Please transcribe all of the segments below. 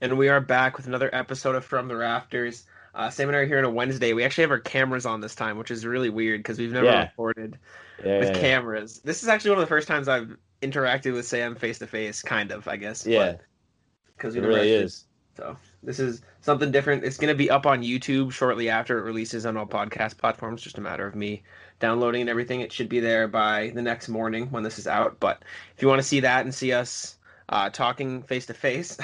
And we are back with another episode of From the Rafters. Uh, Sam and I are here on a Wednesday. We actually have our cameras on this time, which is really weird because we've never Yeah. recorded Yeah, with yeah, cameras. This is actually one of the first times I've interacted with Sam face to face, kind of, I guess. yeah, because it really is. So this is something different. It's going to be up on YouTube shortly after it releases on all podcast platforms. Just a matter of me downloading and everything. It should be there by the next morning when this is out. But if you want to see that and see us uh, talking face to face,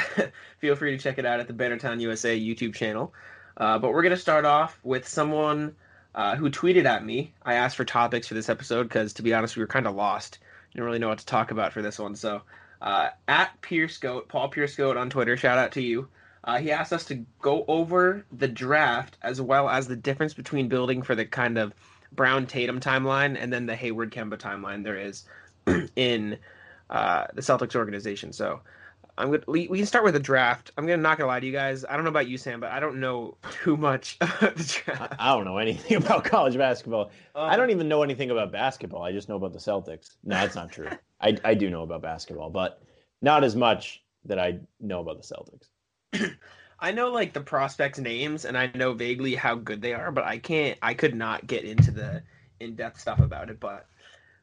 feel free to check it out at the Bannertown USA YouTube channel. Uh, but we're going to start off with someone uh, who tweeted at me. I asked for topics for this episode because, to be honest, we were kind of lost. Didn't really know what to talk about for this one. So, uh, at Pierce Goat, Paul Pierce Goat on Twitter, shout out to you. Uh, he asked us to go over the draft as well as the difference between building for the kind of Brown Tatum timeline and then the Hayward Kemba timeline there is in uh, the Celtics organization. So I'm gonna we we can start with the draft. I'm gonna not gonna lie to you guys. I don't know about you, Sam, but I don't know too much about the I, draft. I don't know anything about college basketball. I Um, don't even know anything about basketball. I just know about the Celtics. No, that's not true. I I do know about basketball, but not as much that I know about the Celtics. I know like the prospects' names and I know vaguely how good they are, but I can't. I could not get into the in-depth stuff about it. But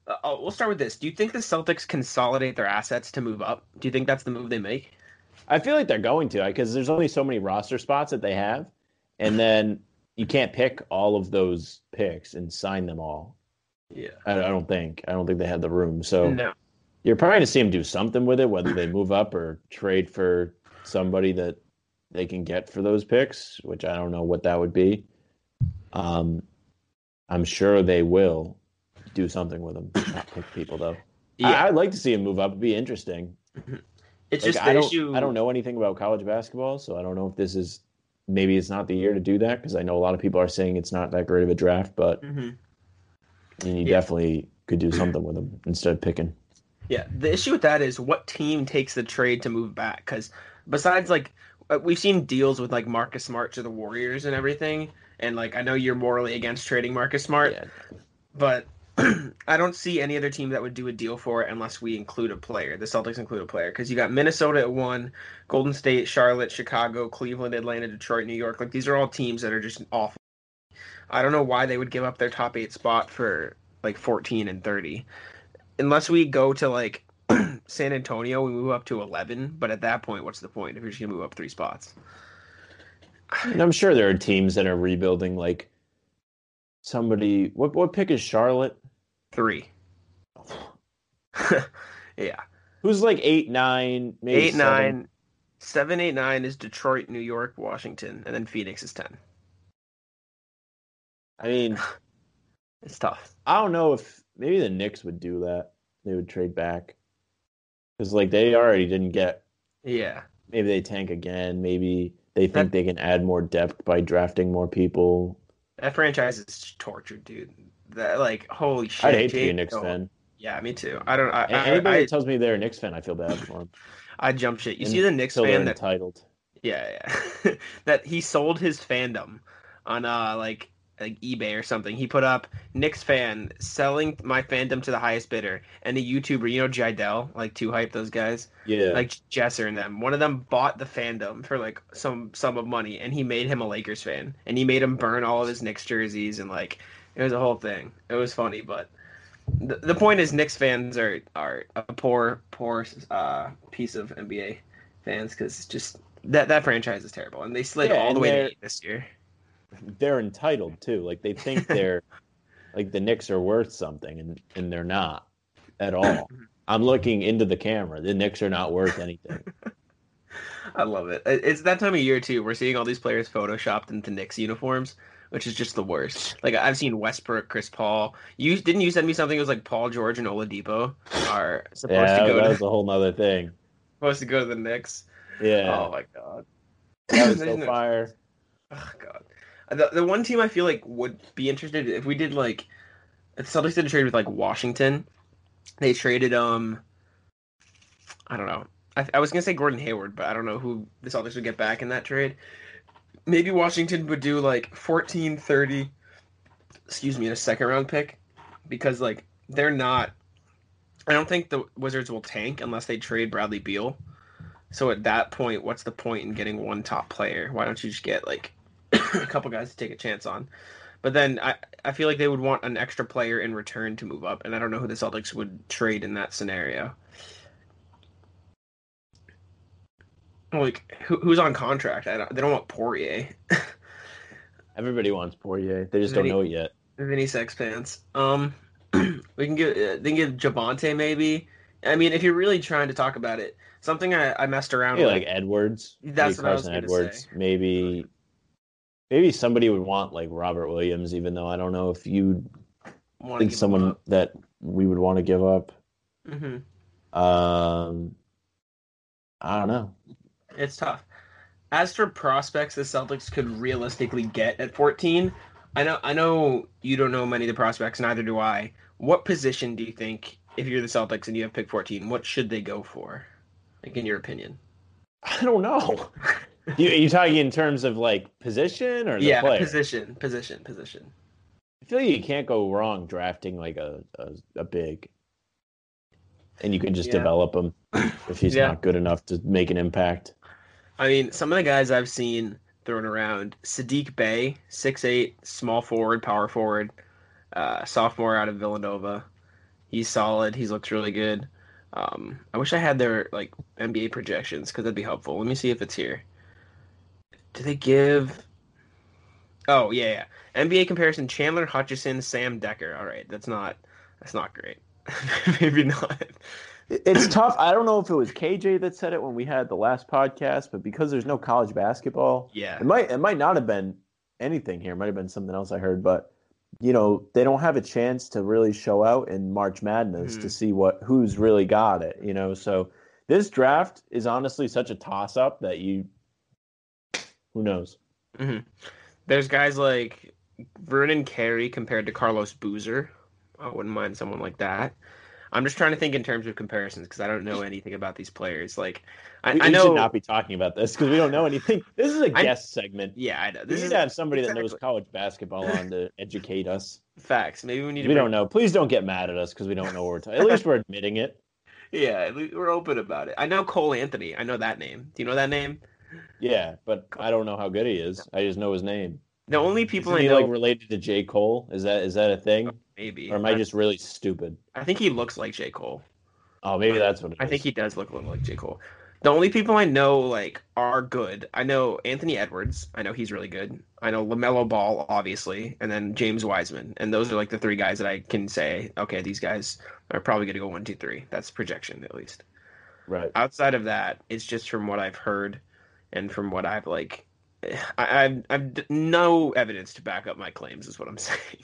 uh, oh, we'll start with this. Do you think the Celtics consolidate their assets to move up? Do you think that's the move they make? I feel like they're going to because there's only so many roster spots that they have, and then you can't pick all of those picks and sign them all. Yeah. I, I don't think. I don't think they have the room. So No. you're probably going to see them do something with it, whether they move up or trade for somebody that they can get for those picks, which I don't know what that would be. Um, I'm sure they will do something with them. Not pick people though. Yeah. I, I'd like to see him move up. It'd be interesting. It's Like, just I don't. issue. I don't know anything about college basketball, so I don't know if this is. Maybe it's not the year to do that because I know a lot of people are saying it's not that great of a draft, but Mhm. you Yeah. definitely could do something with them instead of picking. Yeah, the issue with that is what team takes the trade to move back? Because besides, like, uh, we've seen deals with like Marcus Smart to the Warriors and everything, and like I know you're morally against trading Marcus Smart, Yeah. but I don't see any other team that would do a deal for it unless we include a player. The Celtics include a player because you got Minnesota at one, Golden State, Charlotte, Chicago, Cleveland, Atlanta, Detroit, New York. Like these are all teams that are just awful. I don't know why they would give up their top eight spot for like 14 and 30, unless we go to like San Antonio, we move up to 11. But at that point, what's the point if you're just gonna move up three spots? And I'm sure there are teams that are rebuilding. Like somebody, what what pick is Charlotte? Three. yeah. Who's like eight, nine, maybe eight seven? nine seven eight nine is detroit new york washington and then phoenix is 10 I mean, it's tough I don't know if maybe the Knicks would do that. They would trade back because like they already didn't get. yeah Maybe they tank again. Maybe they think That- they can add more depth by drafting more people. that franchise is tortured dude that like holy shit I'd hate to be a Knicks fan. yeah me too i don't i, A- I, Anybody I, that tells me they're a Knicks fan, I feel bad for them. I jump shit you see the Knicks fan that entitled. Yeah, yeah. that he sold his fandom on uh like like eBay or something. He put up Knicks fan selling my fandom to the highest bidder, and a YouTuber, you know Jidel, like to hype those guys, Yeah, like Jesser and them. One of them bought the fandom for like some sum of money, and he made him a Lakers fan, and he made him burn all of his Knicks jerseys, and like it was a whole thing. It was funny, but the, the point is Knicks fans are are a poor poor uh, piece of NBA fans because just that that franchise is terrible, and they slid Yeah, all the way to eight this year. They're entitled too. Like they think they're like the Knicks are worth something, and and they're not at all. I'm looking into the camera. The Knicks are not worth anything. I love it. It- It's that time of year too. We're seeing all these players photoshopped into Knicks uniforms, which is just the worst. Like I've seen Westbrook, Chris Paul. You didn't you send me something? It was like Paul George and Oladipo are supposed yeah, to go that to was a whole nother thing. supposed to go to the Knicks. Yeah, Oh my god. that was so no- fire. Oh god. The, the one team I feel like would be interested if we did like if the Celtics did a trade with like Washington, they traded um I don't know. I, I was gonna say Gordon Hayward, but I don't know who the Celtics would get back in that trade. Maybe Washington would do like 14 30 excuse me, a second round pick. Because like they're not I don't think the Wizards will tank unless they trade Bradley Beal. So at that point, what's the point in getting one top player? Why don't you just get like a couple guys to take a chance on? But then I, I feel like they would want an extra player in return to move up, and I don't know who the Celtics would trade in that scenario. Like who, who's on contract? I don't, they don't want Poirier, Everybody wants Poirier. They just don't know it yet. Vinny Sexpants. Um, we can give uh, they can give Javonte maybe. I mean, if you're really trying to talk about it, something I, I messed around Maybe with. like Edwards. That's maybe what I was Edwards. say. Maybe maybe somebody would want like Robert Williams, even though I don't know if you think someone that we would want to give up. Mhm. Um, I don't know. It's tough. As for prospects the Celtics could realistically get at 14, I know I know you don't know many of the prospects, neither do I. What position do you think, if you're the Celtics and you have pick 14, what should they go for? Like in your opinion? I don't know. you, are you talking in terms of like position or the yeah, player? position, position, position. I feel like you can't go wrong drafting like a a, a big, and you can just Yeah. develop him if he's Yeah. not good enough to make an impact. I mean, some of the guys I've seen thrown around, Saddiq Bey, 6'8", small forward, power forward, uh, sophomore out of Villanova. He's solid. He looks really good. Um, I wish I had their like NBA projections because that'd be helpful. Let me see if it's here. Do they give? Oh yeah, yeah. NBA comparison: Chandler Hutchison, Sam Dekker. All right, that's not that's not great. Maybe not. It's tough. I don't know if it was KJ that said it when we had the last podcast, but because there's no college basketball, Yeah. it might it might not have been anything here. It might have been something else I heard, but you know they don't have a chance to really show out in March Madness to Mhm. see what who's really got it. You know, so this draft is honestly such a toss up that you who knows. hmm There's guys like Vernon Carey compared to Carlos Boozer. I wouldn't mind someone like that. I'm just trying to think in terms of comparisons because I don't know anything about these players. Like, I, We, I we know. should not be talking about this because we don't know anything. This is a guest segment. yeah, I know. We This need is to have somebody that knows college basketball on to educate us. facts. Maybe we need to. We bring- don't know. Please don't get mad at us because we don't know what we're talking. At least we're admitting it. Yeah, we're open about it. I know Cole Anthony. I know that name. Do you know that name? Yeah, but I don't know how good he is. I just know his name. The only people Isn't I he know, like related to J. Cole? Is that is that a thing? Oh, maybe. Or am I just really stupid? I think he looks like J Cole. Oh, maybe that's what it is. I think he does look a little like J. Cole. The only people I know like are good. I know Anthony Edwards. I know he's really good. I know Lamelo Ball, obviously, and then James Wiseman. And those are like the three guys that I can say, okay, these guys are probably going to go one, two, three. That's projection at least. right. Outside of that, it's just from what I've heard and from what I've like. I, I've, I've no evidence to back up my claims. Is what I'm saying.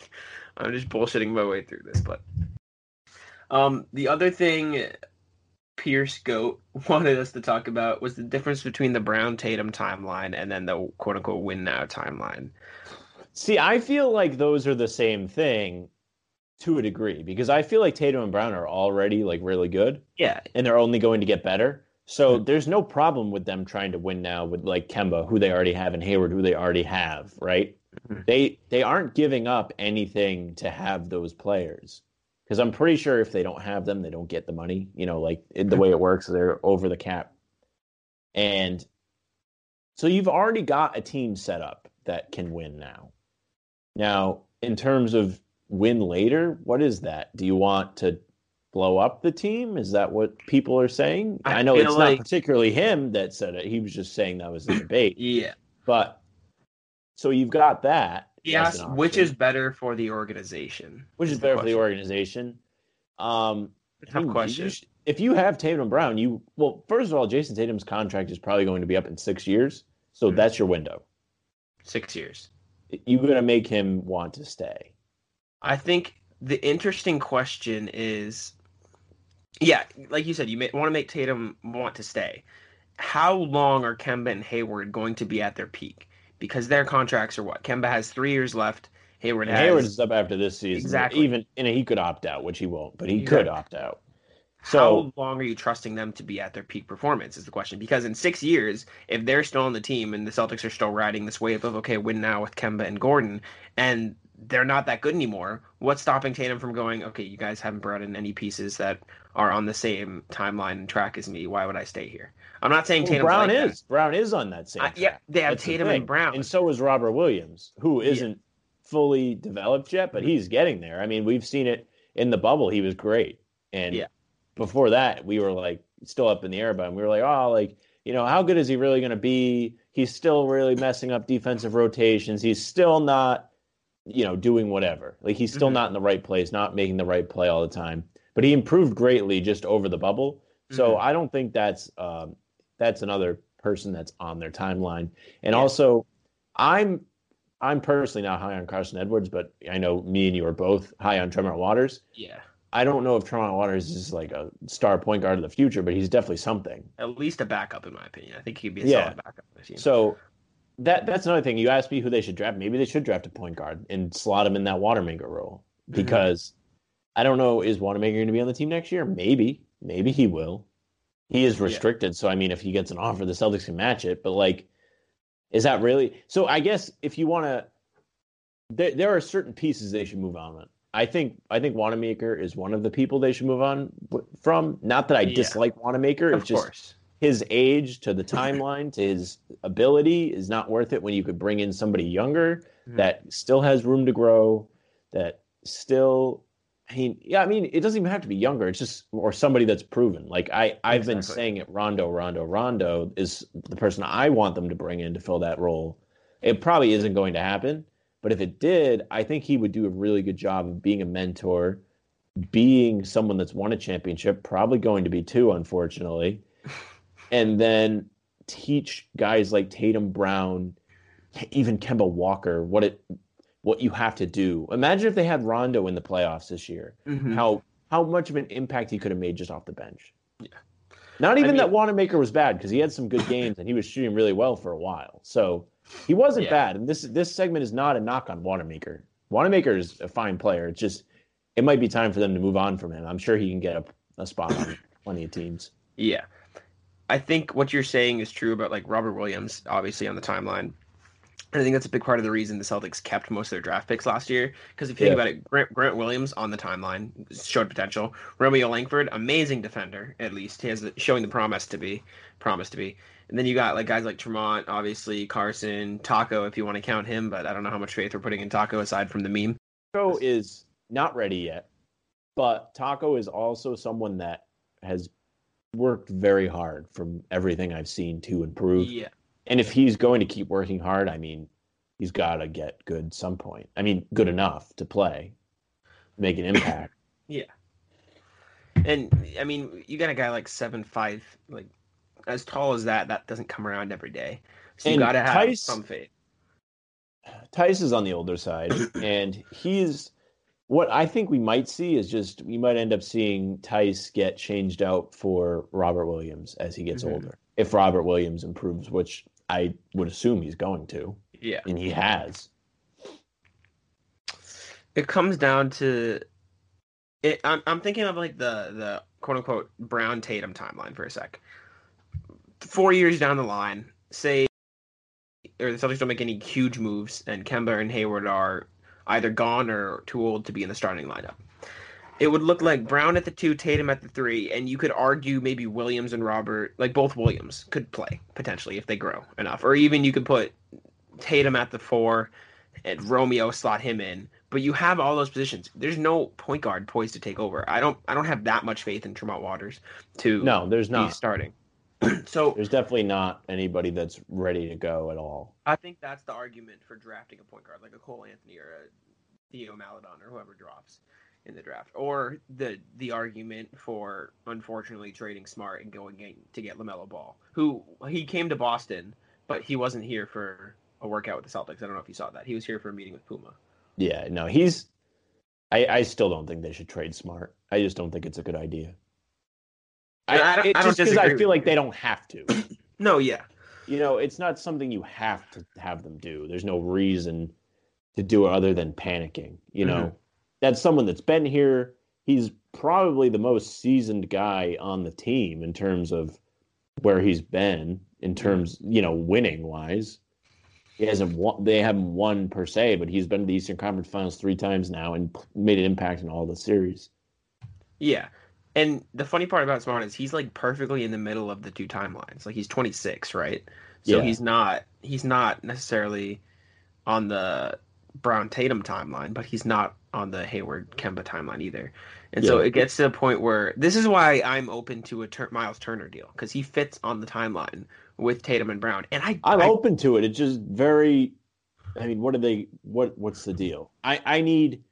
I'm just bullshitting my way through this, but um, the other thing Pierce Goat wanted us to talk about was the difference between the Brown Tatum timeline and then the quote unquote win now timeline. See, I feel like those are the same thing to a degree because I feel like Tatum and Brown are already like really good Yeah, and they're only going to get better. So there's no problem with them trying to win now with like Kemba, who they already have, and Hayward, who they already have, right? Mhm. They they aren't giving up anything to have those players. Because I'm pretty sure if they don't have them, they don't get the money. You know, like the way it works, they're over the cap. And so you've already got a team set up that can win now. Now, in terms of win later, what is that? Do you want to blow up the team? Is that what people are saying? I I, know it's like- not particularly him that said it. He was just saying that was the debate. Yeah. But so you've got that. Yes, which is better for the organization? which is the better for the organization. Um, I Tough you question. If you have Tatum Brown, you well, first of all, Jayson Tatum's contract is probably going to be up in six years, so Mhm. that's your window. Six years. You're going to make him want to stay. I think the interesting question is, yeah, like you said, you may, want to make Tatum want to stay. How long are Kemba and Hayward going to be at their peak? Because their contracts are what? Kemba has three years left. Hayward And has. Hayward is up after this season. Exactly. Even and he could opt out, which he won't, but he Exactly. could opt out. So how long are you trusting them to be at their peak performance? Is the question. Because in six years, if they're still on the team and the Celtics are still riding this wave of okay, win now with Kemba and Gordon, and they're not that good anymore, what's stopping Tatum from going? Okay, you guys haven't brought in any pieces that are on the same timeline and track as me. Why would I stay here? I'm not saying Well, Tatum Brown like is Brown is on that same. that. I- yeah, they have That's the Tatum and. Brown. and so is Robert Williams, who Yeah. isn't fully developed yet, but mm-hmm. he's getting there. I mean, we've seen it in the bubble. He was great, and Yeah. before that, we were like still up in the air about him. We were like, oh, like you know, how good is he really going to be? He's still really messing up defensive rotations. He's still not, you know, doing whatever. Like he's still Mhm. not in the right place, not making the right play all the time. But he improved greatly just over the bubble. So Mhm. I don't think that's um, that's another person that's on their timeline. And Yeah. also, I'm I'm personally not high on Carson Edwards, but I know me and you are both high on Tremont Waters. yeah, I don't know if Tremont Waters is like a star point guard of the future, but he's definitely something. at least a backup in my opinion. I think he'd be a Yeah. solid backup. So that that's another thing. You asked me who they should draft. Maybe they should draft a point guard and slot him in that Wanamaker role Mhm. because I don't know is Wanamaker going to be on the team next year? Maybe, maybe he will. He is Yeah. restricted, so I mean, if he gets an offer, the Celtics can match it. But like, is that really? So I guess if you want to, there there are certain pieces they should move on. with. I think I think Wanamaker is one of the people they should move on from. Not that I Yeah. dislike Wanamaker, of it's just course. His age to the timeline to his ability is not worth it when you could bring in somebody younger Mhm. that still has room to grow that still I mean yeah I mean it doesn't even have to be younger it's just or somebody that's proven. Like I I've been saying it Rondo Rondo Rondo is the person I want them to bring in to fill that role. It probably isn't going to happen but if it did I think he would do a really good job of being a mentor being someone that's won a championship probably going to be two unfortunately and then teach guys like Tatum Brown, even Kemba Walker, what it what you have to do. Imagine if they had Rondo in the playoffs this year. Mhm. How how much of an impact he could have made just off the bench. Yeah. Not even mean- that Wanamaker was bad because he had some good games and he was shooting really well for a while. So he wasn't Yeah. bad. And this this segment is not a knock on Wanamaker. Wanamaker is a fine player. It's just it might be time for them to move on from him. I'm sure he can get a, a spot on plenty of teams. Yeah. I think what you're saying is true about like Robert Williams, obviously on the timeline. And I think that's a big part of the reason the Celtics kept most of their draft picks last year. Because if you think about it, Grant, Grant Williams on the timeline showed potential. Romeo Langford, amazing defender, at least. He has the, showing the promise to be, promise to be. And then you got like guys like Tremont, obviously Carson, Tacko, if you want to count him, but I don't know how much faith we're putting in Tacko aside from the meme. Tacko is not ready yet, but Tacko is also someone that has worked very hard from everything I've seen to improve. Yeah. And if he's going to keep working hard, I mean, he's got to get good some point. I mean, good enough to play, make an impact. Yeah. And I mean, you got a guy like seven five, like as tall as that. That doesn't come around every day. So you got to have Theis- some faith. Theis is on the older side, and he's what I think we might see is just we might end up seeing Theis get changed out for Robert Williams as he gets Mhm. older. If Robert Williams improves, which I would assume he's going to, Yeah, and he has. it comes down to it. I'm I'm thinking of like the the quote unquote Brown Tatum timeline for a sec. Four years down the line, say, or the Celtics don't make any huge moves, and Kemba and Hayward are either gone or too old to be in the starting lineup. It would look like Brown at the two, Tatum at the three, and you could argue maybe Williams and Robert, like both Williams, could play potentially if they grow enough, or even you could put Tatum at the four, and Romeo slot him in. But you have all those positions. There's no point guard poised to take over. I don't I don't have that much faith in Tremont Waters to No, there's be not. starting. so There's definitely not anybody that's ready to go at all. I think that's the argument for drafting a point guard like a Cole Anthony or a Theo Maledon or whoever drops in the draft, or the the argument for unfortunately trading Smart and going in to get Lamelo Ball, who he came to Boston, but he wasn't here for a workout with the Celtics. I don't know if you saw that. He was here for a meeting with Puma. Yeah, no, he's. I, I still don't think they should trade Smart. I just don't think it's a good idea. I don't- I don't just because I feel like you. they don't have to. No, yeah, you know, it's not something you have to have them do. There's no reason to do it other than panicking. You know, Mm-hmm. that's someone that's been here. He's probably the most seasoned guy on the team in terms of where he's been, in Mm-hmm. terms, you know, winning wise. He hasn't won, they haven't won per se, but he's been to the Eastern Conference Finals three times now and made an impact in all the series. yeah. And the funny part about Smart is he's like perfectly in the middle of the two timelines. Like he's 26, right? So Yeah. he's not he's not necessarily on the Brown Tatum timeline, but he's not on the Hayward Kemba timeline either. And so it gets to the point where this is why I'm open to a Tur- Miles Turner deal because he fits on the timeline with Tatum and Brown. And I, I'm I open to it. It's just very. I mean, what are they? What What's the deal? I I need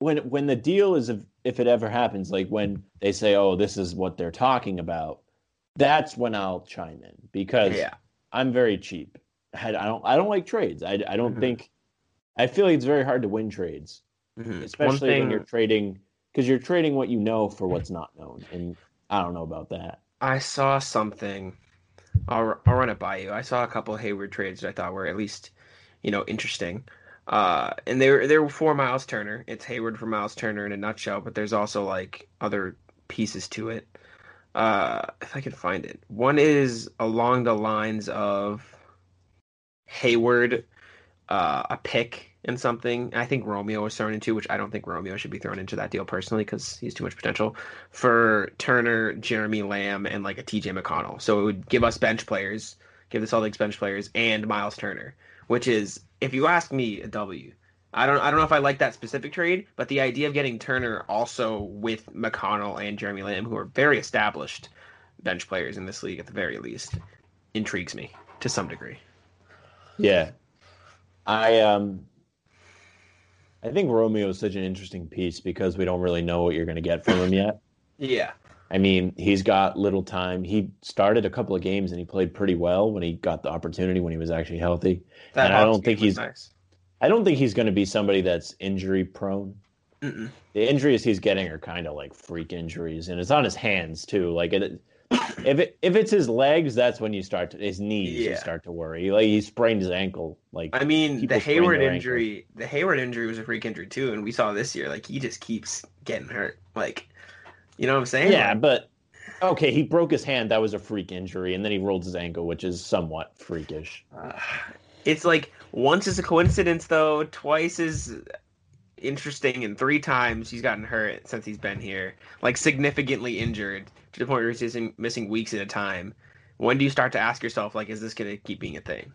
when when the deal is if, if it ever happens, like when they say, "Oh, this is what they're talking about," that's when I'll chime in because yeah, I'm very cheap. I, I don't I don't like trades. I I don't Mhm. think. I feel like it's very hard to win trades, Mhm. especially thing when you're trading because you're trading what you know for what's not known, and I don't know about that. I saw something. I'll, I'll run it by you. I saw a couple of Hayward trades that I thought were at least, you know, interesting. Uh, and they were they were for Miles Turner. It's Hayward for Miles Turner in a nutshell, but there's also like other pieces to it. Uh, if I can find it, one is along the lines of Hayward, uh, a pick and something. I think Romeo was thrown into, which I don't think Romeo should be thrown into that deal personally because he's too much potential for Turner, Jeremy Lamb, and like a TJ McConnell. So it would give us bench players, give us all the Celtics bench players, and Miles Turner, which is, if you ask me, a W. I don't, I don't know if I like that specific trade, but the idea of getting Turner also with McConnell and Jeremy Lamb, who are very established bench players in this league at the very least, intrigues me to some degree. Yeah. I um I think Romeo is such an interesting piece because we don't really know what you're going to get from him yet. Yeah, I mean, he's got little time. He started a couple of games and he played pretty well when he got the opportunity when he was actually healthy. that And I don't think he's- nice. I don't think he's going to be somebody that's injury prone. Mm-mm. The injuries he's getting are kind of like freak injuries and it's on his hands too. Like it if it if it's his legs, that's when you start to his knees you start to worry. Like he sprained his ankle like I mean, the Hayward ankle. injury, the Hayward injury was a freak injury too, and we saw this year. Like he just keeps getting hurt. Like, you know what I'm saying? Yeah, Like, but okay, he broke his hand. That was a freak injury, and then he rolled his ankle, which is somewhat freakish. uh, it's like once is a coincidence though, twice is interesting, and three times he's gotten hurt since he's been here. Like significantly injured to the point where he's missing, missing weeks at a time. When do you start to ask yourself, like, is this gonna keep being a thing?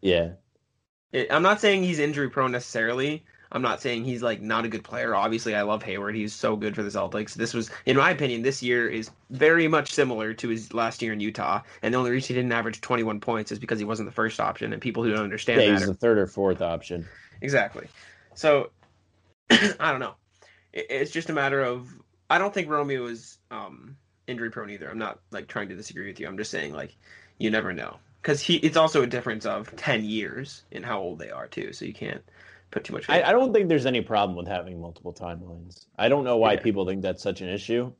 Yeah, It, I'm not saying he's injury prone necessarily. I'm not saying he's like not a good player. Obviously, I love Hayward. He's so good for the Celtics. This was, in my opinion, this year is very much similar to his last year in Utah. And the only reason he didn't average 21 points is because he wasn't the first option. And people who don't understand yeah, that he's are- the third or fourth option. exactly. So I don't know. It, it's just a matter of I don't think Romeo is um, injury prone either. I'm not like trying to disagree with you. I'm just saying like you never know because he. It's also a difference of 10 years in how old they are too. So you can't put too much. I, I don't think there's any problem with having multiple timelines. I don't know why Yeah. people think that's such an issue,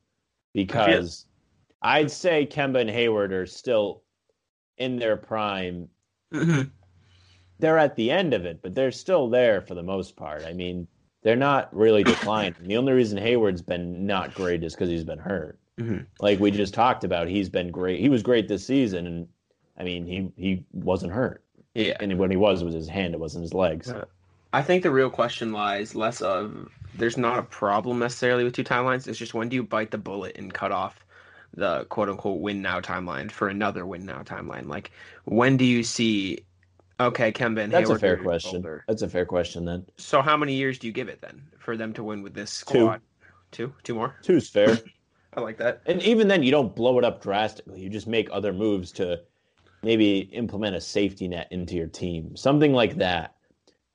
because I'd say Kemba and Hayward are still in their prime. Mhm. They're at the end of it, but they're still there for the most part. I mean, they're not really declining. the only reason Hayward's been not great is because he's been hurt. Mhm. Like we just talked about, he's been great. He was great this season, and I mean, he he wasn't hurt. Yeah. And when he was, it was his hand. It wasn't his legs. Yeah. I think the real question lies less of there's not a problem necessarily with two timelines. It's just when do you bite the bullet and cut off the quote unquote win now timeline for another win now timeline? Like when do you see Okay, Kemba and That's Hayward a fair question. older. That's a fair question then. So how many years do you give it then for them to win with this squad? Two, two more. Two's fair. I like that. and even then, you don't blow it up drastically. You just make other moves to maybe implement a safety net into your team, something like that.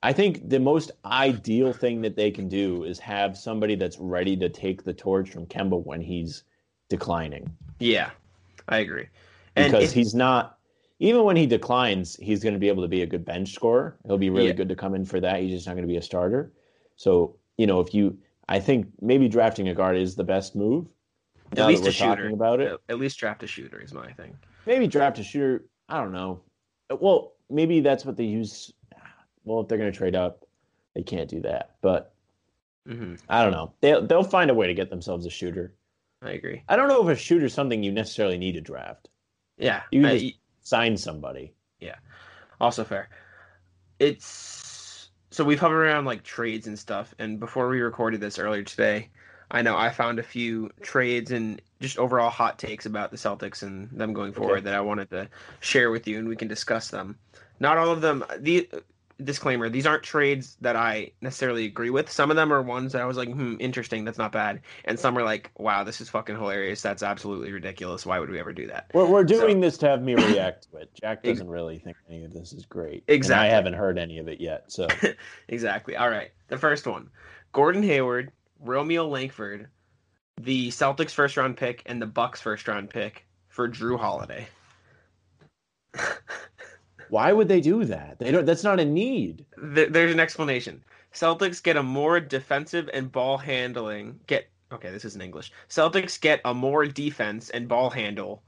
I think the most ideal thing that they can do is have somebody that's ready to take the torch from Kemba when he's declining. Yeah, I agree. And because if- he's not even when he declines, he's going to be able to be a good bench scorer. He'll be really Yeah. good to come in for that. He's just not going to be a starter. So you know, if you, I think maybe drafting a guard is the best move. at least a shooter. about it. At- At least draft a shooter is my thing. Maybe draft a shooter. I don't know. Well, maybe that's what they use. Well, if they're going to trade up, they can't do that. But hmm I don't know. They'll they'll find a way to get themselves a shooter. I agree. I don't know if a shooter's something you necessarily need to draft. Yeah, You I- just- Sign somebody. Yeah, also fair. It's so we've hovered around like trades and stuff, and before we recorded this earlier today, I know I found a few trades and just overall hot takes about the Celtics and them going forward Okay. that I wanted to share with you, and we can discuss them. Not all of them. The disclaimer: these aren't trades that I necessarily agree with. Some of them are ones that I was like, "Hmm, interesting. That's not bad," and some are like, "Wow, this is fucking hilarious. That's absolutely ridiculous. Why would we ever do that?" We're, we're So- doing this to have me react to it. Jack doesn't really think any of this is great. Exactly. And I haven't heard any of it yet. So Exactly. All right. The first one Gordon Hayward, Romeo Langford, the Celtics first round pick, and the Bucks first round pick for Jrue Holiday. why would they do that? They don't. That's not a need. Th- there's an explanation. Celtics get a more defensive and ball handling. Get okay. This is in English. Celtics get a more defense and ball handle,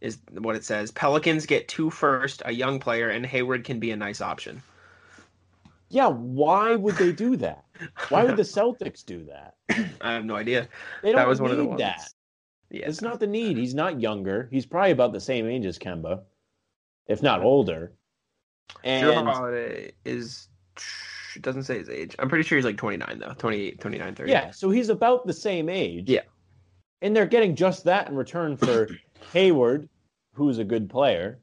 is what it says. Pelicans get two first, a young player, and Hayward can be a nice option. Yeah. Why would they do that? Why would the Celtics do that? I have no idea. They don't That was one of the need ones. that. Yeah. It's not the need. He's not younger. He's probably about the same age as Kemba, if not older. Jrue And Holiday is doesn't say his age. I'm pretty sure he's like 29 though. 28, 29, 30. yeah, so he's about the same age. Yeah. And they're getting just that in return for Hayward, who's a good player,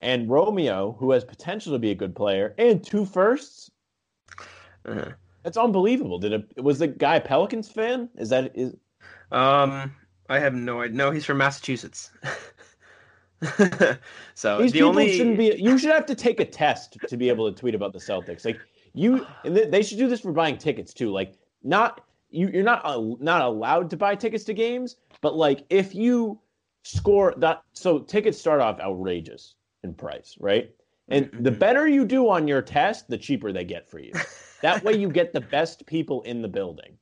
and Romeo, who has potential to be a good player, and two firsts. Uh-huh. That's unbelievable. Did it was the guy a Pelicans fan? Is that is Um I have no idea. No, he's from Massachusetts. so these the people only shouldn't be you should have to take a test to be able to tweet about the Celtics. Like you and th- they should do this for buying tickets too. Like not you you're not uh, not allowed to buy tickets to games, but like if you score that so tickets start off outrageous in price, right? And the Mhm. better you do on your test, the cheaper they get for you. That way you get the best people in the building.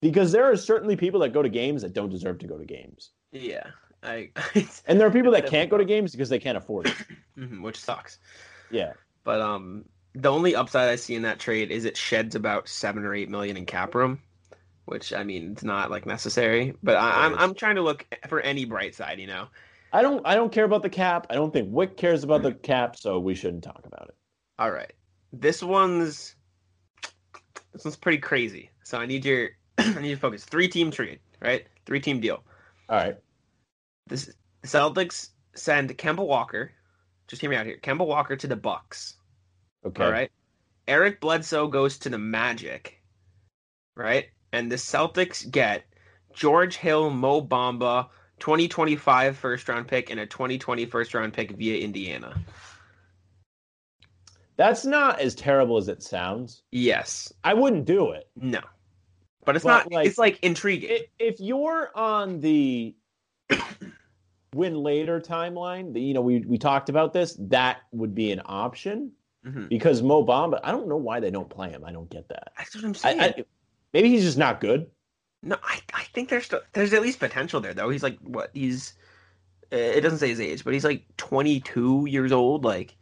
Because there are certainly people that go to games that don't deserve to go to games. yeah, I And there are people that can't go to games because they can't afford it. Mhm, which sucks. Yeah. But um the only upside I see in that trade is it sheds about 7 or 8 million in cap room, which I mean, it's not like necessary, but I, I'm I'm trying to look for any bright side, you know. I don't I don't care about the cap. I don't think Wyc cares about the cap, so we shouldn't talk about it. All right. This one's this one's pretty crazy. So I need your I need to focus. Three team trade, right? Three team deal. All right. This the Celtics send Kemba Walker. Just hear me out here. Kemba Walker to the Bucks. Okay. All right. Eric Bledsoe goes to the Magic. Right? And the Celtics get George Hill, Mo Bamba, 2025 first round pick, and a 2020 first round pick via Indiana. That's not as terrible as it sounds. Yes. I wouldn't do it. No. But it's But, not like, it's like intriguing. If you're on the win later timeline, the- you know, we we talked about this, that would be an option Mhm. because Mo Bamba, I don't know why they don't play him. I don't get that. That's what I'm I, saying. I, maybe he's just not good. no, I, I think there's still, there's at least potential there though. He's like what he's it doesn't say his age, but he's like 22 years old. Like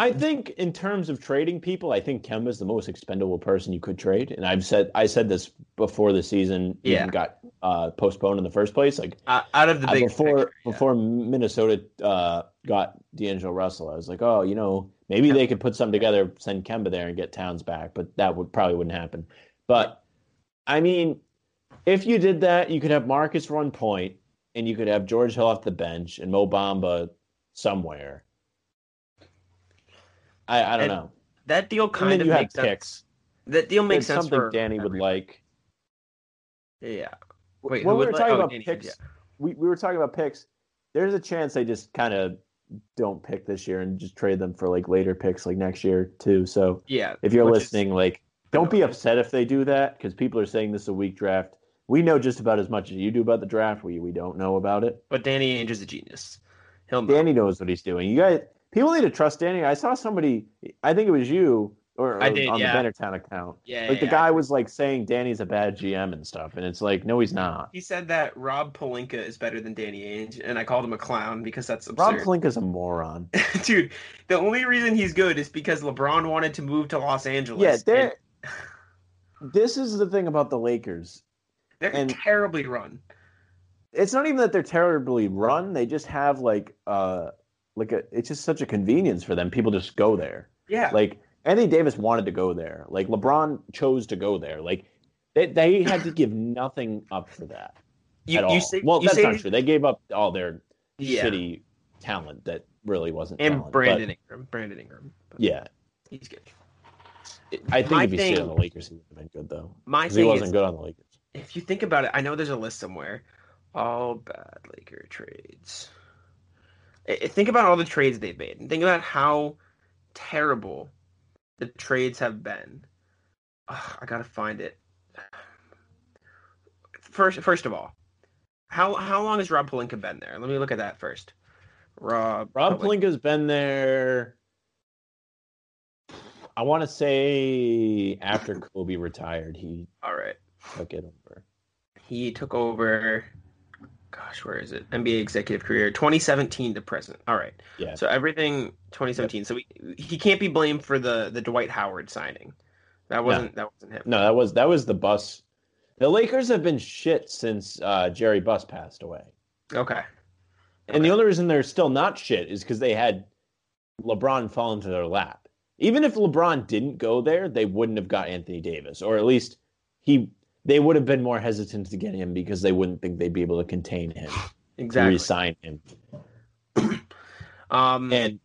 I think in terms of trading people, I think Kemba's the most expendable person you could trade. And I've said I said this before the season Yeah. even got uh, postponed in the first place. Like uh, out of the uh, big before picture, yeah. before Minnesota uh, got D'Angelo Russell, I was like, oh, you know, maybe they could put something together, send Kemba there, and get Towns back. But that would probably wouldn't happen. But I mean, if you did that, you could have Marcus run point, and you could have George Hill off the bench and Mo Bamba somewhere. I, I don't And know. That deal And kind then of you have makes sense. picks. That deal makes It's sense something for Danny would like. Yeah. Wait, when we were like- talking oh, about Danny, picks, yeah. we, we were talking about picks. There's a chance they just kind of don't pick this year and just trade them for like later picks like next year too. So Yeah. if you're which is- listening, like don't be upset if they do that because people are saying this is a weak draft. We know just about as much as you do about the draft. We we don't know about it. But Danny Ainge is a genius. He'll know. Danny knows what he's doing. You guys, people need to trust Danny. I saw somebody. I think it was you or, I or did, on yeah. the Bannertown account. yeah, Like the yeah, guy was like saying Danny's a bad GM and stuff, and it's like, no, he's not. He said that Rob Pelinka is better than Danny Ainge, and I called him a clown because that's absurd. Rob absurd. Pelinka's a moron. Dude, the only reason he's good is because LeBron wanted to move to Los Angeles. Yeah, and. This is the thing about the Lakers. they're and- terribly run. It's not even that they're terribly run. They just have like uh like a. It's just such a convenience for them. People just go there. Yeah. Like Anthony Davis wanted to go there. Like LeBron chose to go there. Like they they had to give nothing up for that you, at all. you say, well, you that's say, not true. They gave up all their Yeah. shitty talent that really wasn't And talent. Brandon But, Ingram. Brandon Ingram. Yeah, He's good. I think My if he stayed on the Lakers, he would have been good though. My Because he wasn't is, good on the Lakers. if you think about it, I know there's a list somewhere. All bad Laker trades. Think about all the trades they've made, and think about how terrible the trades have been. Ugh, I gotta find it. First, first of all, how how long has Rob Pelinka been there? Let me look at that first. Rob Rob Pelinka's been there. I want to say after Kobe retired, he All right, took it over. he took over. Gosh, where is it? NBA executive career, 2017 to present. All right. Yeah, So everything 2017. So we, he can't be blamed for the the Dwight Howard signing. That wasn't that wasn't him. no, that was that was the Buss. The Lakers have been shit since uh, Jerry Buss passed away, Okay. and the only reason they're still not shit is because they had LeBron fall into their lap. Even if LeBron didn't go there, they wouldn't have got Anthony Davis, or at least he. They would have been more hesitant to get him because they wouldn't think they'd be able to contain him, Exactly. re-sign him. Um. And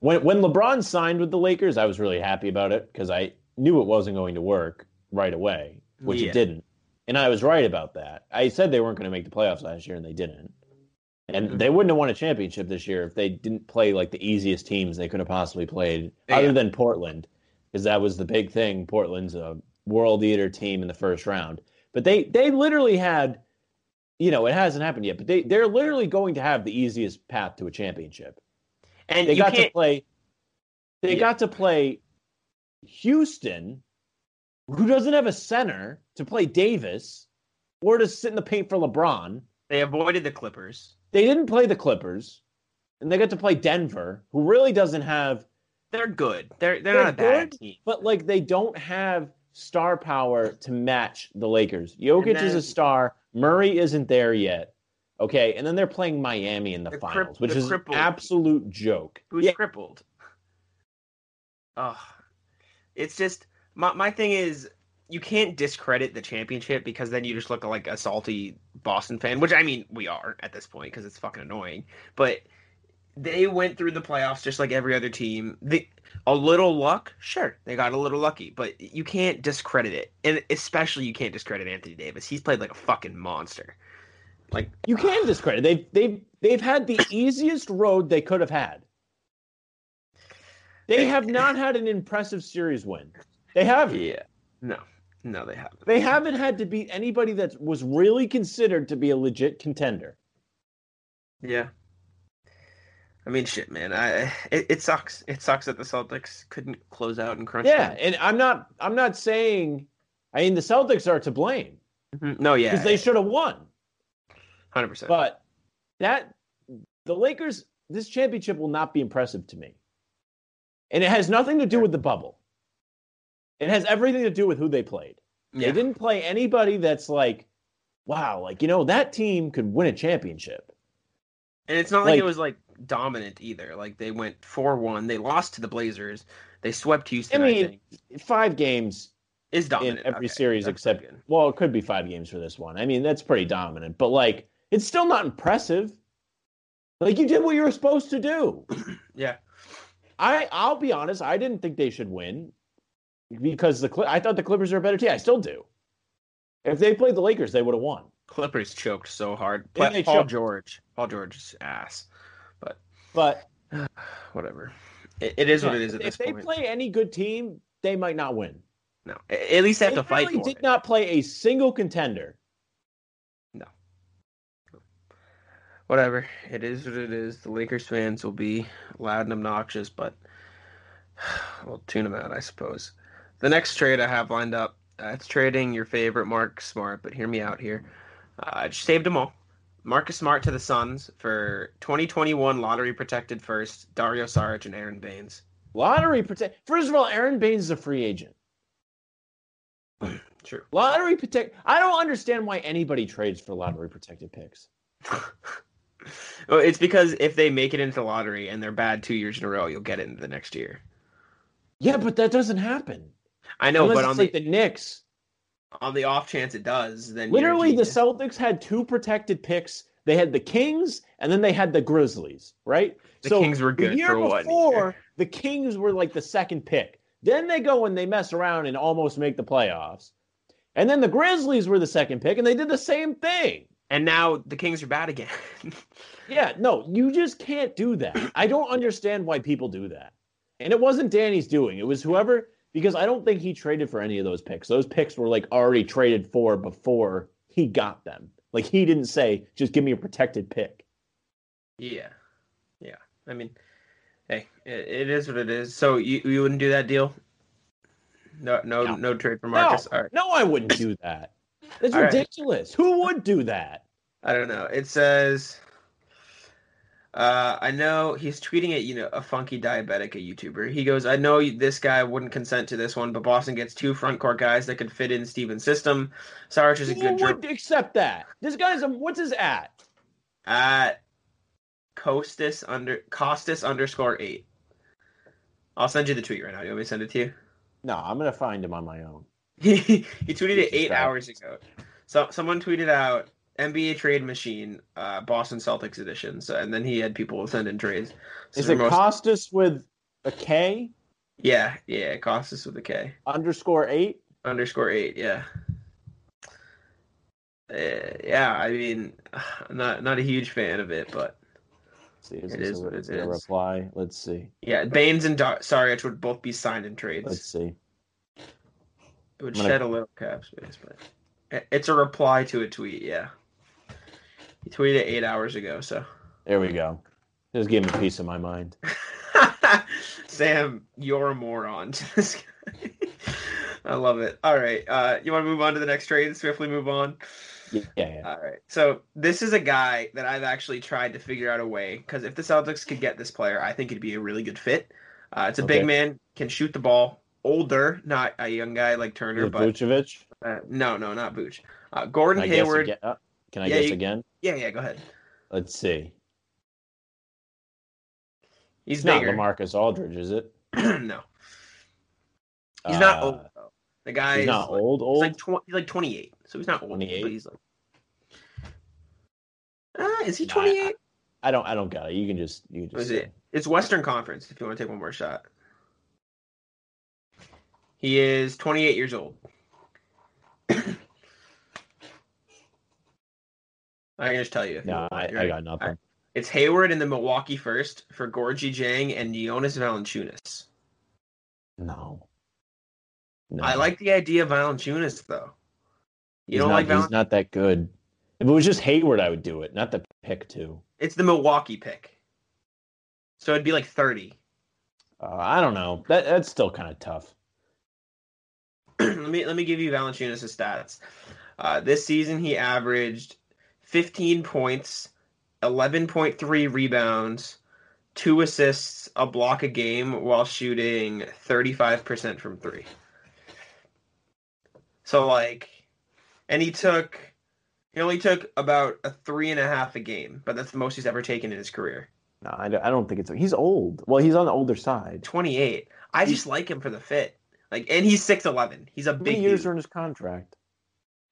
when when LeBron signed with the Lakers, I was really happy about it because I knew it wasn't going to work right away, which Yeah. it didn't. And I was right about that. I said they weren't going to make the playoffs last year, and they didn't. And Mhm. they wouldn't have won a championship this year if they didn't play like the easiest teams they could have possibly played, Yeah. other than Portland, because that was the big thing. Portland's a world eater team in the first round, but they they literally had, you know, it hasn't happened yet, but they they're literally going to have the easiest path to a championship and they got to can't. play they Yeah. got to play Houston, who doesn't have a center to play Davis or to sit in the paint for LeBron. They avoided the Clippers. They didn't play the Clippers, and they got to play Denver, who really doesn't have They're good. They're they're, They're not a bad team. but like they don't have star power to match the Lakers. Jokic And is a star. Murray isn't there yet. Okay, and then they're playing Miami in the, The finals, which the is an absolute joke. Who's Yeah, crippled? Oh, it's just my my thing is you can't discredit the championship because then you just look like a salty Boston fan, which I mean we are at this point because it's fucking annoying. But they went through the playoffs just like every other team. The, a little luck, sure, they got a little lucky, but you can't discredit it, and especially you can't discredit Anthony Davis. He's played like a fucking monster. Like You can ah. discredit. They've they've they've had the easiest road they could have had. They have not had an impressive series win. They haven't. yeah, no, no, they haven't. They haven't had to beat anybody that was really considered to be a legit contender. Yeah. I mean, shit, man. I it, it sucks. It sucks that the Celtics couldn't close out in crunch Yeah, time. and I'm not I'm not saying I mean the Celtics are to blame Mhm. No, yeah, because they should have won. hundred percent. But that the Lakers this championship will not be impressive to me. And it has nothing to do with the bubble. It has everything to do with who they played. Yeah, They didn't play anybody that's like, wow, like you know that team could win a championship. and it's not like, like- it was like dominant either. Like they went four one. They lost to the Blazers. They swept Houston. I I, mean, think. Five games is dominant in every Okay, series except well, it could be five games for this one. I mean, that's pretty dominant, but like it's still not impressive. Like you did what you were supposed to do. Yeah, I I'll be honest. I didn't think they should win because the I thought the Clippers are a better team. I still do. If they played the Lakers, they would have won. Clippers choked so hard. Paul choked. George. Paul George's ass. But Whatever. It, it is what it is at if they point. play any good team, they might not win. no, at least they have They to fight for did it. not play a single contender. No. Whatever. It is what it is. The Lakers fans will be loud and obnoxious, but we'll tune them out, I suppose. The next trade I have lined up, uh, it's trading your favorite Mark Smart, but hear me out here. Uh, I just saved them all. Marcus Smart to the Suns for 2021 lottery protected first, Dario Saric and Aron Baynes. Lottery protect. First of all, Aron Baynes is a free agent. True. Lottery protect. I don't understand why anybody trades for lottery protected picks. well, it's because if they make it into the lottery and they're bad two years in a row, you'll get it into the next year. Yeah, but that doesn't happen. I know, Unless but it's on like the the Knicks. On the off chance it does, then you're Literally, the. Celtics had two protected picks. They had the Kings and then they had the Grizzlies, right? The Kings were good The year for before, year. the Kings were like the second pick. Then they go and they mess around and almost make the playoffs. And then the Grizzlies were the second pick and they did the same thing. and now the Kings are bad again. Yeah, no, you just can't do that. I don't understand why people do that. And it wasn't Danny's doing. It was whoever because I don't think he traded for any of those picks. Those picks were like already traded for before he got them. Like he didn't say, just give me a protected pick. yeah, yeah. I mean, hey, it, it is what it is. So you you wouldn't do that deal? No, no, No. no, trade for Marcus. no, All right. no, I wouldn't do that. That's All right. ridiculous. Who would do that? I don't know. It says. Uh, I know he's tweeting at you know a funky diabetic, a YouTuber. He goes, "I know this guy wouldn't consent to this one, but Boston gets two front court guys that could fit in Stevens' system. Sarge is a Who good would dribble accept that? This guy's a what's his at? at Costas under Costas underscore eight. I'll send you the tweet right now. Do you want me to send it to you? No, I'm gonna find him on my own. he he tweeted it eight hours ago. So someone tweeted out NBA trade machine, uh, Boston Celtics edition. So and then he had people send in trades. So Is it most- Costas with a K Yeah, yeah, Costas with a K underscore eight? underscore eight. Yeah. Uh, yeah, I mean, not not a huge fan of it, but see, is It is what it is it a is. reply? Let's see. yeah, Baynes and Dar- Saric would both be signed in trades. Let's see. It would gonna- shed a little cap space, but it's a reply to a tweet. Yeah, he tweeted eight hours ago. So, There we go. Just give him a piece of my mind. Sam, you're a moron. to this guy. I love it. All right, uh, you want to move on to the next trade? Swiftly move on. Yeah, yeah. All right. So this is a guy that I've actually tried to figure out a way because if the Celtics could get this player, I think it'd be a really good fit. Uh, it's a Okay. big man, can shoot the ball, older, not a young guy like Turner, but Vucevic? uh, no, no, not Vooch. Uh, Gordon I Hayward. again? Can I Yeah, guess you- again? Yeah, yeah. Go ahead. Let's see. He's It's not. Lamarcus Aldridge, is it? no, he's not Uh, old. Though. The guy He's is not like, old. He's Old. like tw- he's like twenty eight, so he's not old. 28? But he's like. Uh, is he Nah, I- twenty eight? I don't. I don't got it. You can just. You can just. is it? It's Western Conference. If you want to take one more shot, he is 28 years old. I can just tell you. No. I, I got nothing. It's Hayward in the Milwaukee first for Gorgui Dieng and Jonas Valanciunas. No. No. I like the idea of Valanciunas though. You He's don't not, like He's not that good. If it was just Hayward, I would do it. Not the pick two. It's the Milwaukee pick, so it'd be like 30. Uh, I don't know. That that's still kind of tough. let me let me give you Valanciunas' stats. Uh, this season, he averaged 15 points, 11.3 rebounds, two assists, a block a game, while shooting 35% from three. So like, and he took, he only took about a three and a half a game, but that's the most he's ever taken in his career. No, I don't, think it's. He's old. Well, he's on the older side. 28. I just like him for the fit. Like, and he's 6'11. He's a How big many years dude. are in his contract?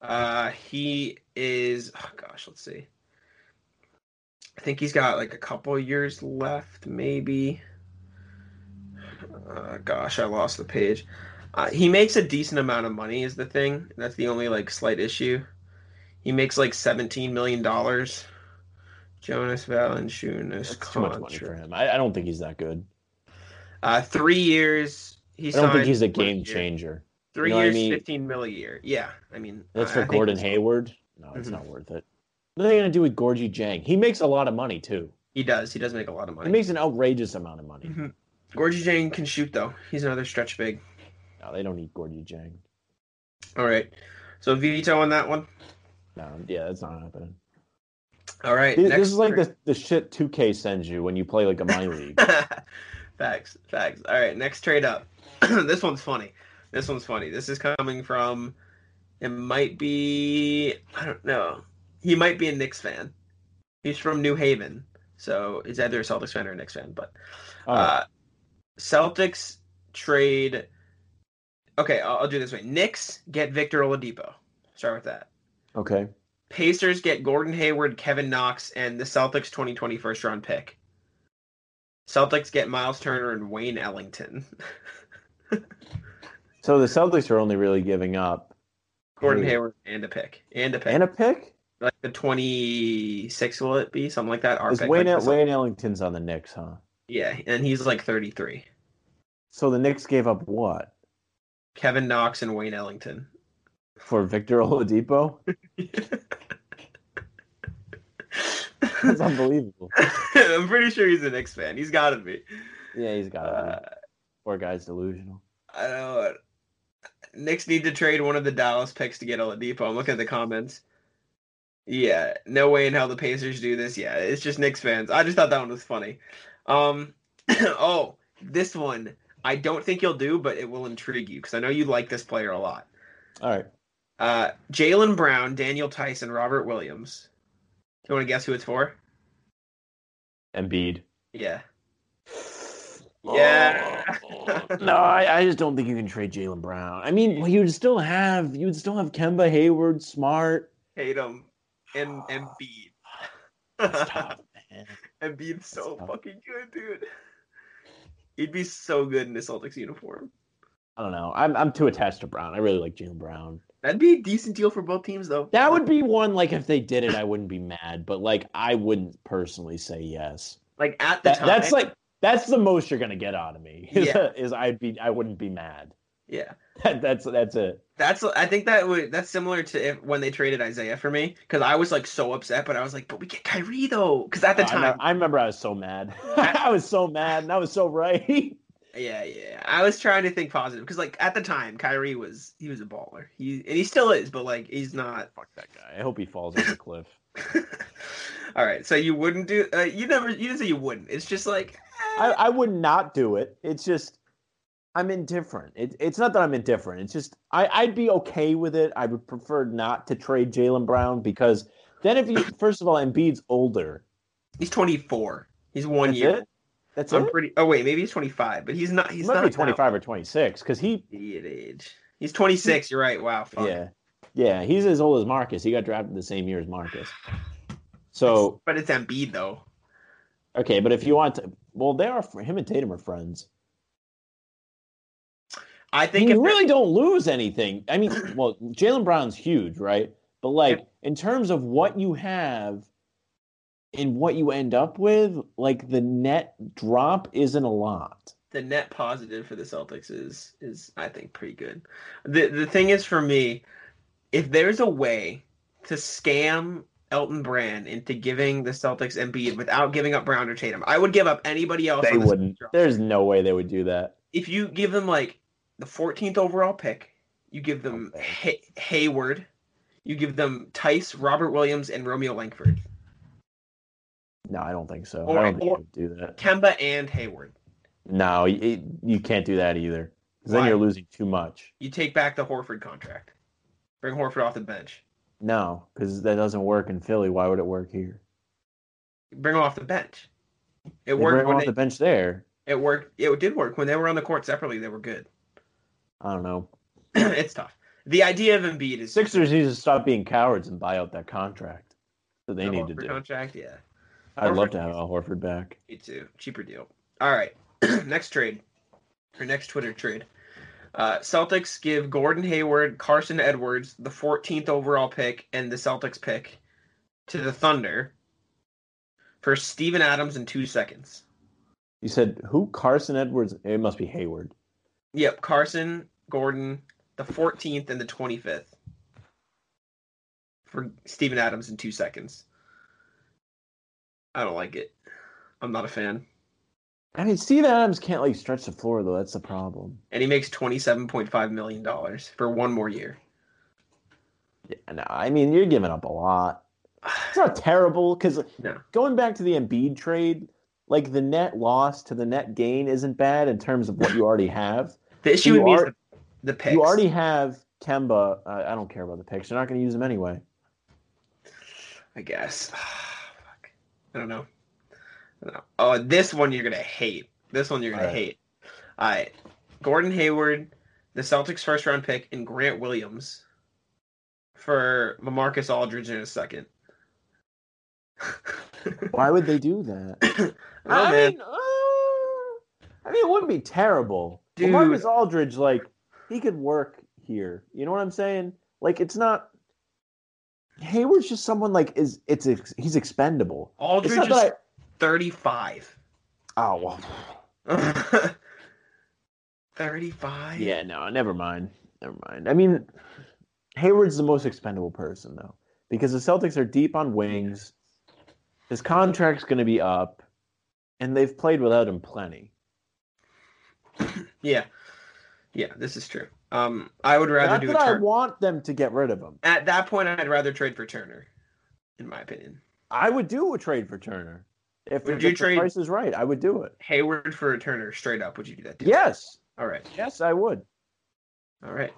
Uh, he is. Oh gosh, let's see. I think he's got like a couple years left, maybe. Uh, gosh, I lost the page. Uh, he makes a decent amount of money. Is the thing. That's the only like slight issue. He makes like seventeen million dollars. Jonas Valanciunas That's too much money contract. for him. I, I don't think he's that good. Uh, three years. He I don't think he's a game year. changer. Three You know what I years, mean? fifteen mil a year. Yeah, I mean That's for I Gordon Hayward. No, it's Mhm. not worth it. What are they going to do with Gorgui Dieng? He makes a lot of money too. He does. He does make a lot of money. He makes an outrageous amount of money. Mhm. Gorgui Dieng can shoot though. He's another stretch big. No, they don't need Gorgui Dieng. All right. So veto on that one. No, yeah, that's not happening. All right. This, this is like the, the shit 2K sends you when you play like a my league. facts, facts. All right, next trade up. this one's funny. This one's funny. This is coming from. It might be. I don't know. He might be a Knicks fan. He's from New Haven, so he's either a Celtics fan or a Knicks fan. But right. uh, Celtics trade. Okay, I'll, I'll do it this way. Knicks get Victor Oladipo. Start with that. okay. Pacers get Gordon Hayward, Kevin Knox, and the Celtics 2020 first round pick. Celtics get Miles Turner and Wayne Ellington. So the Celtics are only really giving up Gordon Hey. Hayward and a pick. And a pick. and a pick. like the 26 will it be? Something like that. Our Is pick, Wayne like Wayne Ellington's on the Knicks, huh? Yeah, and he's like 33. So the Knicks gave up what Kevin Knox and Wayne Ellington. for Victor Oladipo? That's unbelievable. I'm pretty sure he's a Knicks fan. He's got to be. Yeah, he's got to Uh, be. Poor guy's delusional. I don't know. what- Knicks need to trade one of the Dallas picks to get Oladipo. I'm looking at the comments. Yeah, no way in hell the Pacers do this. Yeah, it's just Knicks fans. I just thought that one was funny. Um, oh, this one I don't think you'll do, but it will intrigue you because I know you like this player a lot. All right. Uh, Jaylen Brown, Daniel Theis, Robert Williams. Do you want to guess who it's for? Embiid. Yeah. Yeah. no, I, I just don't think you can trade Jaylen Brown. I mean, well, you'd still have you'd still have Kemba Hayward, Smart. Hate him. And Embiid. It's tough, man. Embiid's so It's tough. fucking good, dude. He'd be so good in the Celtics uniform. I don't know. I'm I'm too attached to Brown. I really like Jaylen Brown. That'd be a decent deal for both teams, though. That would be one like if they did it, I wouldn't be mad, but like I wouldn't personally say yes. Like at the That, time. that's like that's the most you're gonna get out of me. Is, Yeah. is I'd be I wouldn't be mad. yeah. That, that's that's it. That's I think that would that's similar to if, when they traded Isaiah for me because I was like so upset, but I was like, but we get Kyrie though, because at the I, time, remember, I remember I was so mad. I was so mad, and I was so right. yeah, yeah, I was trying to think positive because like at the time, Kyrie was he was a baller, he and he still is, but like he's not. Fuck that guy. I hope he falls off the cliff. All right, so you wouldn't do uh, you never you didn't say you wouldn't. It's just like. I, I would not do it. It's just I'm indifferent. It, it's not that I'm indifferent. It's just I, I'd be okay with it. I would prefer not to trade Jaylen Brown because then if you first of all Embiid's older. he's 24. He's one That's year. it? That's I'm it. pretty. Oh wait, maybe he's 25, but he's not. He He's might not be 25 or 26 because he Idiot age. He's 26. You're right. Wow. Fuck. yeah yeah he's as old as Marcus. He got drafted the same year as Marcus. So But it's Embiid though. okay, but if you want to, well, they are him and Tatum are friends. I I think mean, you really don't lose anything. I mean, well, Jaylen Brown's huge, right? But like in terms of what you have and what you end up with, like the net drop isn't a lot. the net positive for the Celtics is is I think pretty good. The the thing is for me, if there's a way to scam Elton Brand into giving the Celtics Embiid without giving up Brown or Tatum, I would give up anybody else. They wouldn't. There's no way they would do that. If you give them like the 14th overall pick, you give them Okay. Hay- Hayward, you give them Theis, Robert Williams, and Romeo Langford, No, I don't think so. Or- I don't think do that. Kemba and Hayward. No, you, you can't do that either. Because then you're losing too much. You take back the Horford contract. Bring Horford off the bench. No, because that doesn't work in Philly. Why would it work here? Bring him off the bench. It They worked bring him when off they, the bench there. it worked. It did work when they were on the court separately. They were good. I don't know. it's tough. The idea of Embiid is Sixers need to stop being cowards and buy out that contract. That they the need to Horford do. contract. Yeah, I'd love to have Al Horford back. me too. Cheaper deal. All right, next trade. Our next Twitter trade. Uh, Celtics give Gordon Hayward, Carson Edwards, the 14th overall pick, and the Celtics pick to the Thunder for Steven Adams in two seconds. You said who? Carson Edwards? It must be Hayward. Yep, Carson, Gordon, the 14th and the 25th for Steven Adams in two seconds. I don't like it. I'm not a fan. I mean, Steve Adams can't like stretch the floor though. That's the problem. And he makes $27.5 million for one more year. Yeah, no, I mean you're giving up a lot. It's not terrible because No. going back to the Embiid trade, like the net loss to the net gain isn't bad in terms of what you already have. The issue You with me is are- the, the picks. You already have Kemba. Uh, I don't care about the picks. You're not going to use them anyway. I guess. Fuck. I don't know. I don't know. Oh, this one you're gonna hate. This one you're gonna All right. hate. All right. Gordon Hayward, the Celtics first round pick, and Grant Williams for Lamarcus Aldridge in a second. Why would they do that? I I man. mean, uh, I mean, it wouldn't be terrible. Dude. Marcus Aldridge, like, he could work here. You know what I'm saying? Like, it's not. Hayward's just someone like is it's ex, he's expendable. It's Aldridge not is that 35. I, oh well, 35? yeah, no, never mind, never mind. I mean, Hayward's the most expendable person though, because the Celtics are deep on wings. His contract's going to be up, and they've played without him plenty. Yeah. Yeah, this is true. Um, I would rather Not do a that I want them to get rid of him. At that point, I'd rather trade for Turner, in my opinion. I would do a trade for Turner. If, Would if you the trade- price is right, I would do it. Hayward for Turner, straight up. Would you do that? Too? Yes, All right. yes, I would. All right.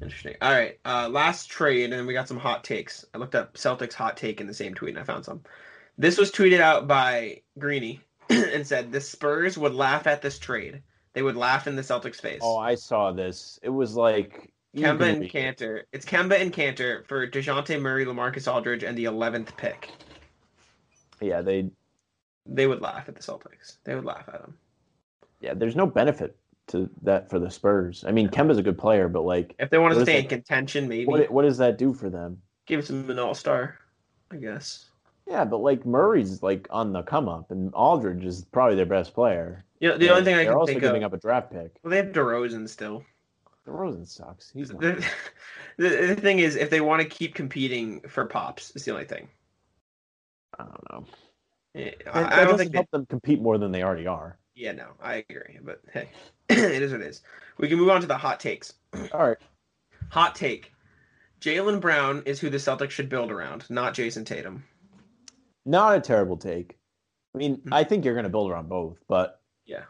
Interesting. All right. Uh, last trade, and then we got some hot takes. I looked up Celtics hot take in the same tweet, and I found some. This was tweeted out by Greeny and said the Spurs would laugh at this trade. They would laugh in the Celtics' face. Oh, I saw this. It was like Kemba and. Kanter. It's Kemba and Kanter for Dejounte Murray, Lamarcus Aldridge, and the 11th pick. Yeah, they. They would laugh at the Celtics. They would laugh at them. Yeah, there's no benefit to that for the Spurs. I mean, Kemba's a good player, but like, If they want to stay in that? contention, maybe what what does that do for them? give them an All Star. I guess. Yeah, but like Murray's like on the come up, and Aldridge is probably their best player. You know, the only thing I They're can also think giving of. up a draft pick. Well, they have DeRozan still. DeRozan sucks. He's not. The, the, the thing is, if they want to keep competing for pops, it's the only thing. I don't know. Yeah, That, I, that I don't think. They, help them compete more than they already are. yeah, no, I agree. But hey, it is what it is. We can move on to the hot takes. All right. Hot take: Jaylen Brown is who the Celtics should build around, not Jayson Tatum. Not a terrible take. I mean, Mhm. I think you're going to build around both, but Yeah.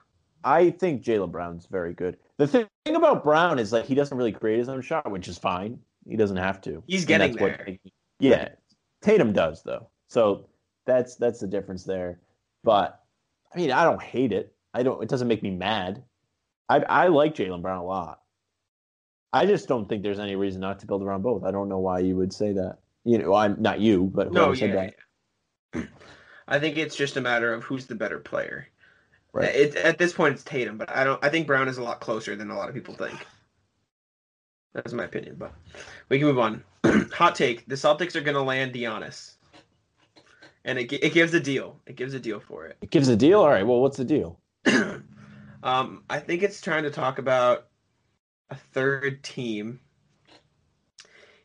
I think Jaylen Brown's very good. The thing about Brown is like he doesn't really create his own shot, which is fine. He doesn't have to. He's getting that's what- there. yeah, Tatum does though. So that's that's the difference there. But I mean, I don't hate it. I don't. It doesn't make me mad. I I like Jaylen Brown a lot. I just don't think there's any reason not to build around both. I don't know why you would say that. You know, I'm not you, but No, whoever said yeah, that. yeah. I think it's just a matter of who's the better player. Right. It, at this point, it's Tatum, but I don't. I think Brown is a lot closer than a lot of people think. That's my opinion, but we can move on. Hot take: The Celtics are going to land Giannis, and it it gives a deal. It gives a deal for it. It gives a deal. All right. Well, what's the deal? um, I think it's trying to talk about a third team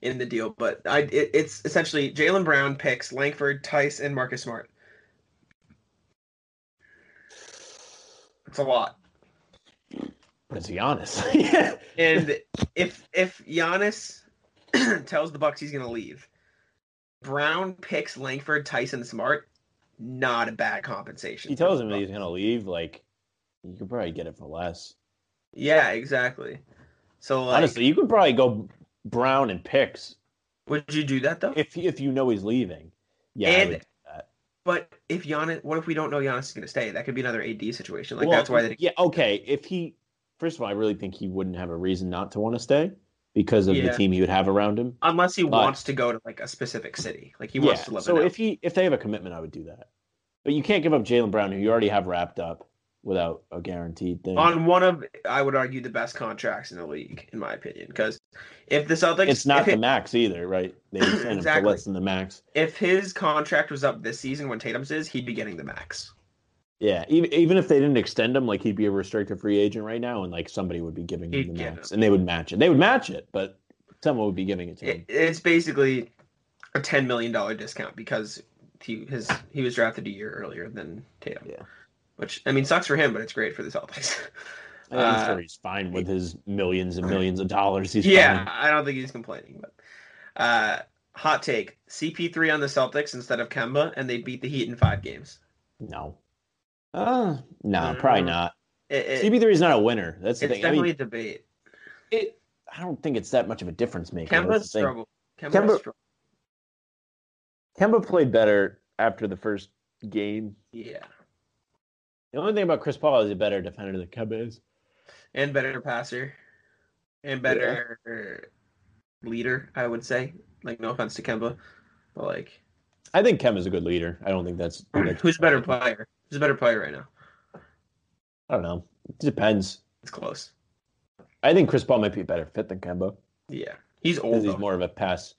in the deal, but I it, it's essentially Jaylen Brown picks Langford, Theis, and Marcus Smart. It's a lot. But it's Giannis. And if if Giannis tells the Bucks he's gonna leave, Brown picks Langford, Theis, Smart. Not a bad compensation. He tells him that he's gonna leave. Like, you could probably get it for less. Yeah, exactly. So like, Honestly, you could probably go Brown and picks would you do that though? if if you know he's leaving. Yeah. And-. But if Giannis, what if we don't know Giannis is gonna stay? That could be another AD situation. Like Well, that's why they. Yeah. Okay. If he, first of all, I really think he wouldn't have a reason not to want to stay because of Yeah. the team he would have around him. Unless he But- wants to go to like a specific city, like he wants to live. So if he if they have a commitment, I would do that. But you can't give up Jaylen Brown, who you already have wrapped up. without a guaranteed thing. on one of I would argue the best contracts in the league, in my opinion. Because if the Celtics, it's not the it- max either, right? They signed him for Exactly. less than the max. if his contract was up this season when Tatum's is, he'd be getting the max. Yeah, even even if they didn't extend him, like he'd be a restricted free agent right now, and like somebody would be giving him the max, and they would match it. They would match it, but someone would be giving it to him. it's basically a ten million dollar discount because he his he was drafted a year earlier than Tatum. Yeah. Which I mean sucks for him, but it's great for the Celtics. I'm Uh, sure he's fine with his millions and millions of dollars. He's yeah, fine. I don't think he's complaining. But uh, hot take: CP3 on the Celtics instead of Kemba, and they beat the Heat in five games. No. Uh, no, probably not. It, it- CP3 is not a winner. That's the it's thing. I definitely mean, a debate. it, I don't think it's that much of a difference maker. Kemba That's the thing. struggled. Kemba, Kemba- struggled. Kemba played better after the first game. Yeah, The only thing about Chris Paul is a better defender than Kemba is. and better passer, and better leader. I would say. Like, no offense to Kemba, but like, I think Kemba's a good leader. I don't think that's, that's who's a better player? Who's a better player right now? I don't know. It depends. It's close. I think Chris Paul might be a better fit than Kemba Yeah, he's old. he's more of a pass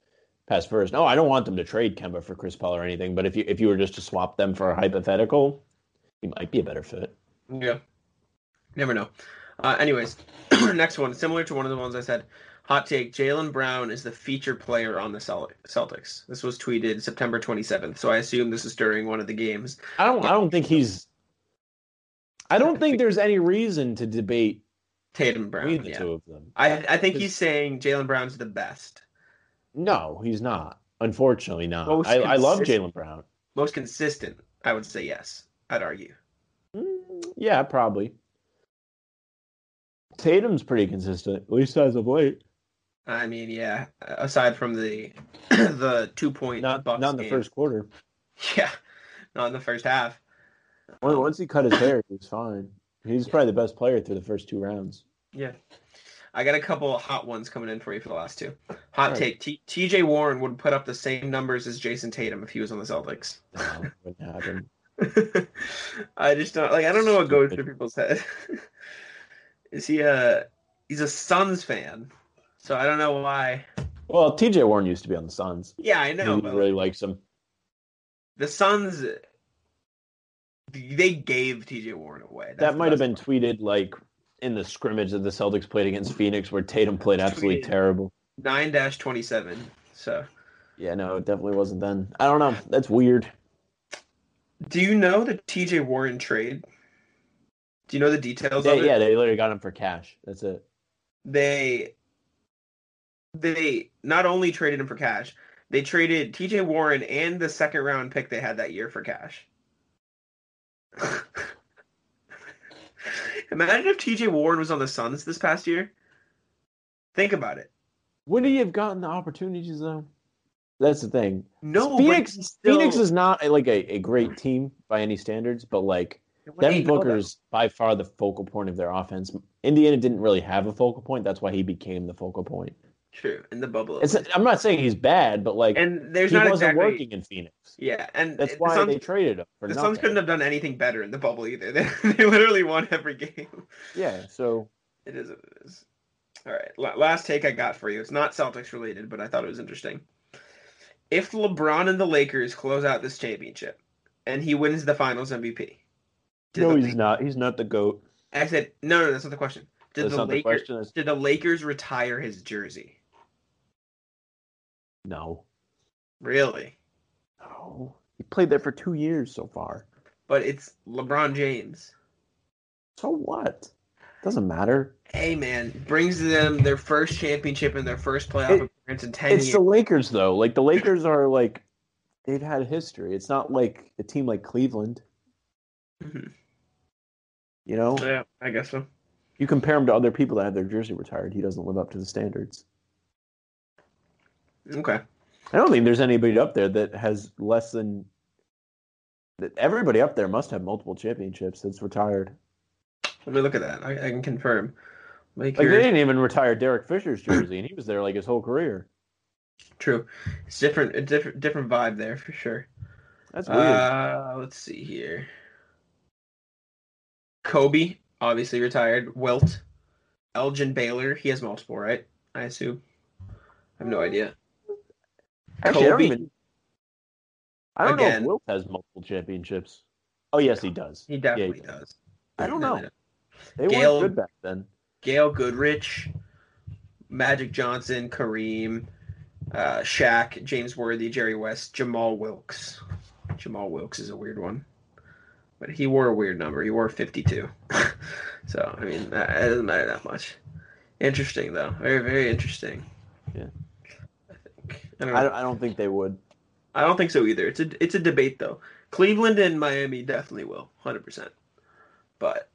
pass first. No, I don't want them to trade Kemba for Chris Paul or anything. But if you if you were just to swap them for a hypothetical, he might be a better fit. Yeah. Never know. Uh, anyways, next one, similar to one of the ones I said. Hot take: Jaylen Brown is the feature player on the Cel- Celtics. This was tweeted September 27th, so I assume this is during one of the games. I don't. I don't think he's. I don't think there's any reason to debate Tatum Brown. between the Yeah. two of them. I I think he's saying Jaylen Brown's the best, No, he's not. Unfortunately, not. Most I, I love Jalen Brown. most consistent. I would say yes. I'd argue. Mm, yeah, probably. Tatum's pretty consistent, at least as of late. I mean, yeah. Aside from the the two point Not Bucks not in the game. first quarter. Yeah, not in the first half. Once he cut his hair, he was fine. He's probably the best player through the first two rounds. Yeah. I got a couple of hot ones coming in for you for the last two. Hot take: T- T.J. Warren would put up the same numbers as Jayson Tatum if he was on the Celtics. No, wouldn't happen. I just don't like. I don't know what goes through people's head. Is he a? He's a Suns fan, so I don't know why. Well, T.J. Warren used to be on the Suns. Yeah, I know, but really likes him. the Suns, they gave T.J. Warren away. That's that might have been tweeted like in the scrimmage that the Celtics played against Phoenix, where Tatum played absolutely Tweeted. terrible. nine dash twenty seven. So, Yeah, no, it definitely wasn't then. I don't know. That's weird. do you know the T.J. Warren trade? Do you know the details They, of it? yeah, they literally got him for cash. That's it. they they not only traded him for cash, they traded TJ Warren and the second round pick they had that year for cash. Imagine if TJ Warren was on the Suns this past year. Think about it. Wouldn't he have gotten the opportunities though? That's the thing. No, Phoenix, still- Phoenix is not a, like a, a great team by any standards, but like What Devin ain't know Booker's by far the focal point of their offense. Indiana didn't really have a focal point. That's why he became the focal point. True in the bubble. It's, I'm not saying he's bad, but like and there's he not wasn't exactly working in Phoenix. Yeah, and That's the why Suns, they traded him for the nothing. Suns couldn't have done anything better in the bubble either. They, they literally won every game. Yeah, so It is what it is. All right. la- Last take I got for you. It's not Celtics related, but I thought it was interesting. If LeBron and the Lakers close out this championship and he wins the finals MVP, no, the, he's not. He's not the goat. I said, no, no, that's not the question. Did That's the not the question. Did the Lakers retire his jersey? No, Really? no. He played there for two years so far. But it's LeBron James. So what? Doesn't matter. Hey man, brings them their first championship and their first playoff It- appearance in ten It's years. the Lakers though. Like the Lakers are like they've had a history. It's not like a team like Cleveland. Mhm. You know, Yeah, I guess so. you compare him to other people that have their jersey retired. He doesn't live up to the standards. Okay. I don't think there's anybody up there that has less than. That everybody up there must have multiple championships that's retired. Let me look at that. I, I can confirm. Like Lakers. they didn't even retire Derek Fisher's jersey, and he was there like his whole career. True. It's different. A different different vibe there for sure. That's weird. Uh, let's see here. Kobe, obviously retired. Wilt, Elgin Baylor. He has multiple, right? I assume. I have no idea. Actually, I don't even. I don't know Again. if Wilt has multiple championships. Oh yes, he does. He definitely Yeah, does. I don't know. They Gail- weren't good back then. Gail Goodrich, Magic Johnson, Kareem, uh, Shaq, James Worthy, Jerry West, Jamaal Wilkes. Jamaal Wilkes is a weird one, but he wore a weird number. He wore 52. so I mean, that, it doesn't matter that much. Interesting though, very very interesting. Yeah. I don't. I don't, I don't think they would. I don't think so either. It's a it's a debate though. Cleveland and Miami definitely will, hundred percent. But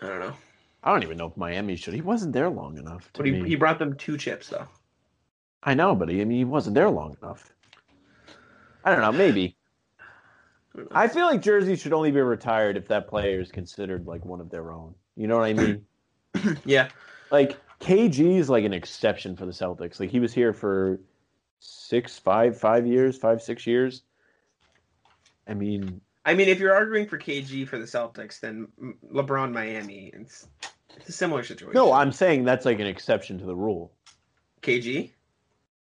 I don't know. I don't even know if Miami should. He wasn't there long enough. To But he, me. he brought them two chips though. I know, but he, I mean, he wasn't there long enough. I don't know. Maybe. I don't know. I feel like Jersey should only be retired if that player is considered like one of their own. You know what I mean? yeah, like KG is like an exception for the Celtics. Like he was here for six, five, five years, five, six years. I mean, I mean, if you're arguing for KG for the Celtics, then LeBron Miami, it's it's a similar situation. no, I'm saying that's like an exception to the rule. KG.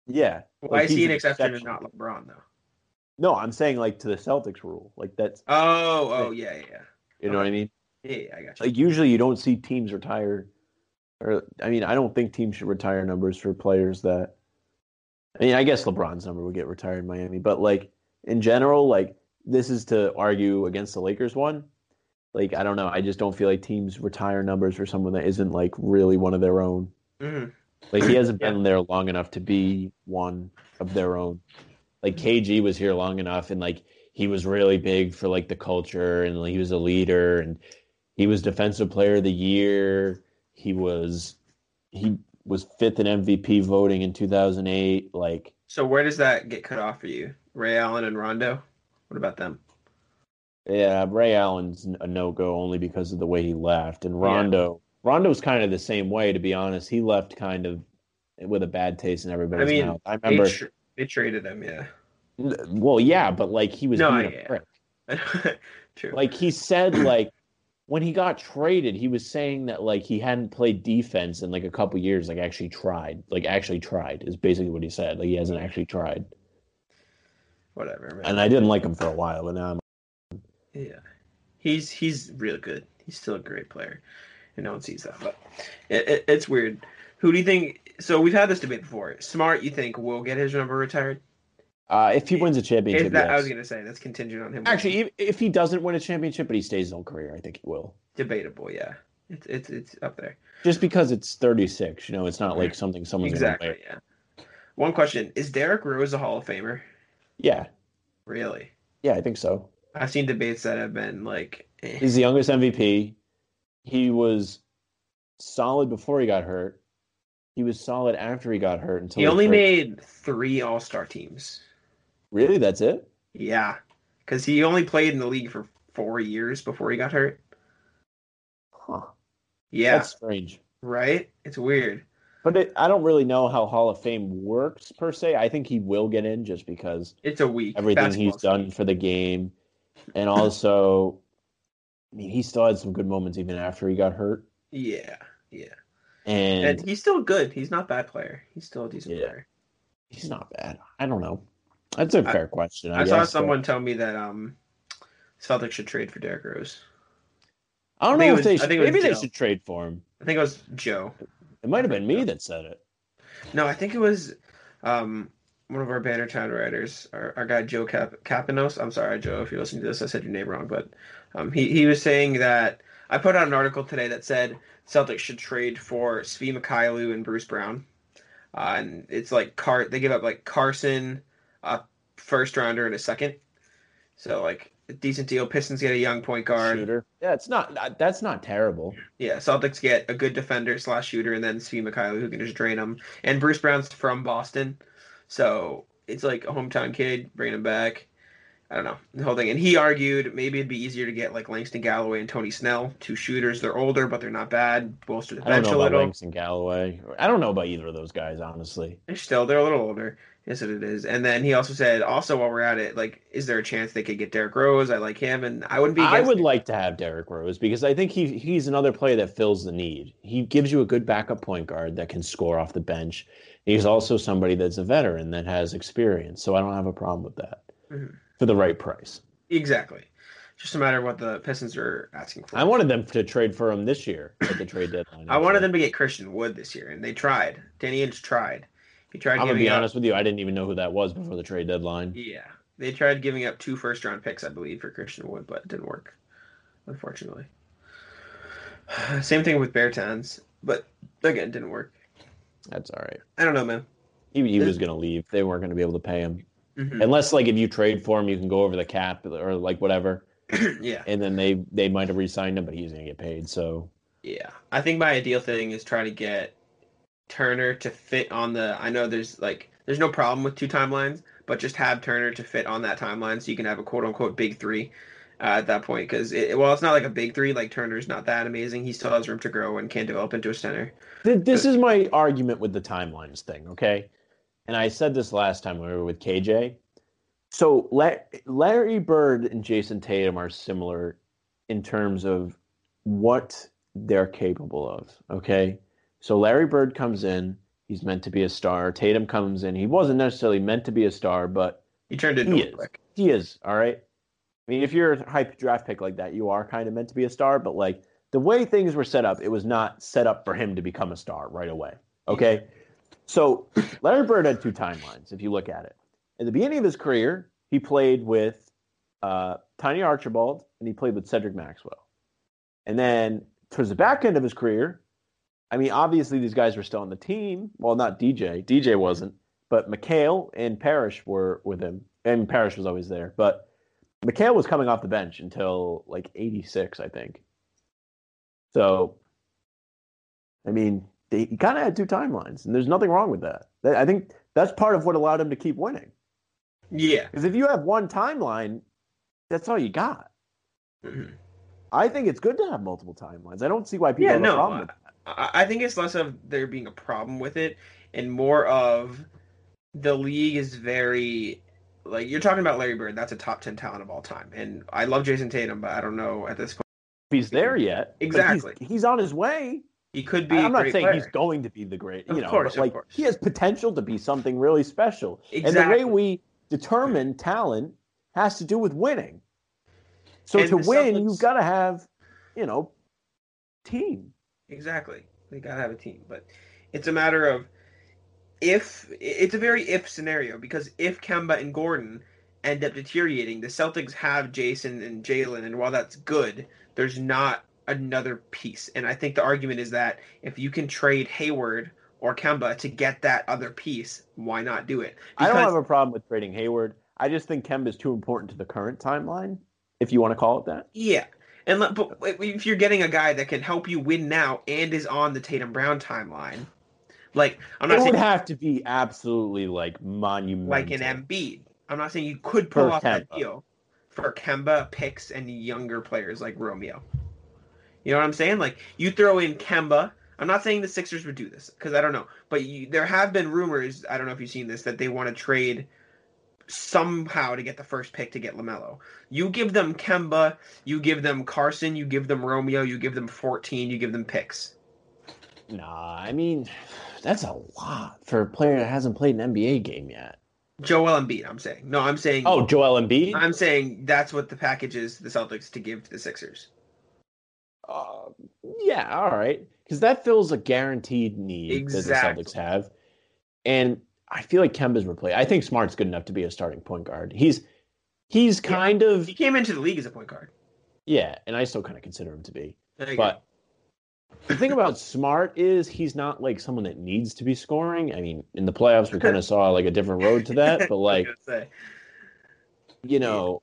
Yeah. Well, like, I see an exception and not LeBron though. No, I'm saying like to the Celtics rule. Like that's Oh, oh yeah, yeah, yeah. you know what I mean. Yeah, yeah, I got you. Like usually you don't see teams retire, or I mean I don't think teams should retire numbers for players that. I mean I guess LeBron's number would get retired in Miami, but like in general, like this is to argue against the Lakers one. Like I don't know, I just don't feel like teams retire numbers for someone that isn't like really one of their own. hmm Like he hasn't been there long enough to be one of their own. Like KG was here long enough, and like he was really big for like the culture, and he was a leader, and he was defensive player of the year. He was he was fifth in MVP voting in 2008. Like So where does that get cut off for you? Ray Allen and Rondo. What about them? yeah, Ray Allen's a no go only because of the way he left, and Rondo Rondo's kind of the same way. To be honest, he left kind of with a bad taste in everybody's mean, mouth. I They, remember. tr- they traded him, yeah. Well, yeah, but like he was No, being a yeah. prick. True. Like he said, like when he got traded, he was saying that like he hadn't played defense in like a couple years. Like actually tried, like actually tried is basically what he said. Like he hasn't actually tried. Whatever, man. And I didn't like him for a while, but now I'm. Yeah, he's he's real good. He's still a great player, and no one sees that. But it, it, it's weird. Who do you think? So we've had this debate before. Smart, you think will get his number retired? Uh, if he wins a championship, that I was gonna say that's contingent on him. actually, if, if he doesn't win a championship, but he stays his whole career, I think he will. debatable. Yeah, it's it's it's up there. Just because it's 36, you know, it's not like something someone's exactly. Yeah. One question: Is Derrick Rose a Hall of Famer? Yeah, Really? yeah, I think so. I've seen debates that have been like, eh. He's the youngest MVP. He was solid before he got hurt. He was solid after he got hurt until he only hurt. made three All Star teams. Really, that's it. Yeah, because he only played in the league for four years before he got hurt. Huh. Yeah, That's strange. right. It's weird. But it, I don't really know how Hall of Fame works per se. I think he will get in just because It's a week. everything he's done for the game, and also, I mean, he still had some good moments even after he got hurt. Yeah, yeah. And, And he's still good. He's not a bad player. He's still a decent Yeah. player. he's not bad. I don't know. That's a fair question. I, I, saw guess, but someone tell me that um, Celtics should trade for Derrick Rose. I don't I know if they was- I should. think it was Maybe they should trade for him. I think it was Joe. It might have been me that said it. No, I think it was um, one of our Bannertown writers, our, our guy Joe Cap- Capinos. I'm sorry, Joe, if you're listening to this, I said your name wrong, but um, he he was saying that I put out an article today that said Celtics should trade for Svi Mykhailiuk and Bruce Brown, uh, and it's like Car they give up like Carson, a first rounder and a second, so like a decent deal. Pistons get a young point guard. Shooter. Yeah, it's not. Uh, that's not terrible. Yeah, Celtics get a good defender slash shooter, and then Svi Mykhailiuk who can just drain them. And Bruce Brown's from Boston, so it's like a hometown kid, bringing him back. I don't know the whole thing. And he argued maybe it'd be easier to get like Langston Galloway and Tony Snell, two shooters. They're older, but they're not bad. Bolster the bench I don't know a about little. Langston Galloway. I don't know about either of those guys, honestly. They're still they're a little older. Yes, it is. And then he also said, also while we're at it, like, is there a chance they could get Derrick Rose? I like him, and I wouldn't be. I would it. like to have Derrick Rose because I think he he's another player that fills the need. He gives you a good backup point guard that can score off the bench. He's also somebody that's a veteran that has experience, so I don't have a problem with that Mhm. For the right price. exactly. Just a matter of what the Pistons are asking for. I wanted them to trade for him this year at the trade deadline. I wanted them to get Christian Wood this year, and they tried. Danny Ainge tried. He tried I'm gonna be up. honest with you. I didn't even know who that was before the trade deadline. Yeah, they tried giving up two first round picks, I believe, for Christian Wood, but it didn't work, unfortunately. Same thing with Bertans, but again, didn't work. That's all right. I don't know, man. He, he was gonna leave. They weren't gonna be able to pay him Mhm. unless, like, if you trade for him, you can go over the cap or like whatever, yeah, and then they they might have re-signed him, but he's gonna get paid. So yeah. I think my ideal thing is try to get Turner to fit on the. I know there's like there's no problem with two timelines, but just have Turner to fit on that timeline so you can have a quote unquote big three. Uh, at that point, because it, well, it's not like a big three. Like Turner's not that amazing. He still has room to grow and can develop into a center. Th- this is my argument with the timelines thing, okay? And I said this last time when we were with KJ. So La- Larry Bird and Jayson Tatum are similar in terms of what they're capable of, okay? So Larry Bird comes in, he's meant to be a star. Tatum comes in, he wasn't necessarily meant to be a star, but He turned into he one is. quick. He is, all right? I mean, if you're a hype draft pick like that, you are kind of meant to be a star, but like the way things were set up, it was not set up for him to become a star right away. Okay. So Larry Bird had two timelines, if you look at it. At the beginning of his career, he played with uh, Tiny Archibald and he played with Cedric Maxwell. And then towards the back end of his career, I mean, obviously these guys were still on the team. Well, not DJ. DJ wasn't, but McHale and Parish were with him. And Parish was always there. But McHale was coming off the bench until like 86, I think. So, I mean, he kind of had two timelines, and there's nothing wrong with that. I think that's part of what allowed him to keep winning. Yeah. Because if you have one timeline, that's all you got. Mhm. I think it's good to have multiple timelines. I don't see why people Yeah, have a no, problem with that. I, I think it's less of there being a problem with it and more of the league is very like you're talking about Larry Bird. That's a top ten talent of all time, and I love Jayson Tatum, but I don't know at this point If he's there yet. but he's- Exactly. He's, on his way. He could be. I'm not saying player. he's going to be the great, you Of know, course, like course. he has potential to be something really special. Exactly. And the way we determine talent has to do with winning. So And to win, Celtics- you've got to have, you know, team. Exactly. They gotta have a team, but it's a matter of if it's a very if scenario because if Kemba and Gordon end up deteriorating, the Celtics have Jayson and Jaylen, and while that's good, there's not another piece. And I think the argument is that if you can trade Hayward or Kemba to get that other piece, why not do it? I don't have a problem with trading Hayward. I just think Kemba is too important to the current timeline, if you want to call it that. Yeah. And let- but if you're getting a guy that can help you win now and is on the Tatum Brown timeline, like I'm It not saying would have to be absolutely like monumental. like an Embiid. I'm not saying you could pull For off that deal for Kemba picks and younger players like Romeo. You know what I'm saying? Like you throw in Kemba. I'm not saying the Sixers would do this because I don't know, but you, there have been rumors. I don't know if you've seen this that they want to trade somehow to get the first pick to get Lamelo. You give them Kemba, you give them Carson, you give them Romeo, you give them 14, you give them picks. Nah, I mean, that's a lot for a player that hasn't played an NBA game yet. Joel Embiid. I'm saying no. I'm saying Oh, Joel Embiid? I'm saying that's what the package is. The Celtics to give to the Sixers. Uh, yeah, all right. Because that fills a guaranteed need Exactly. that the Celtics have. And I feel like Kemba's replaced. I think Smart's good enough to be a starting point guard. He's he's Yeah. kind of He came into the league as a point guard. yeah, and I still kind of consider him to be. You go. But the thing about Smart is he's not like someone that needs to be scoring. I mean, in the playoffs we kind of saw like a different road to that, but like you know,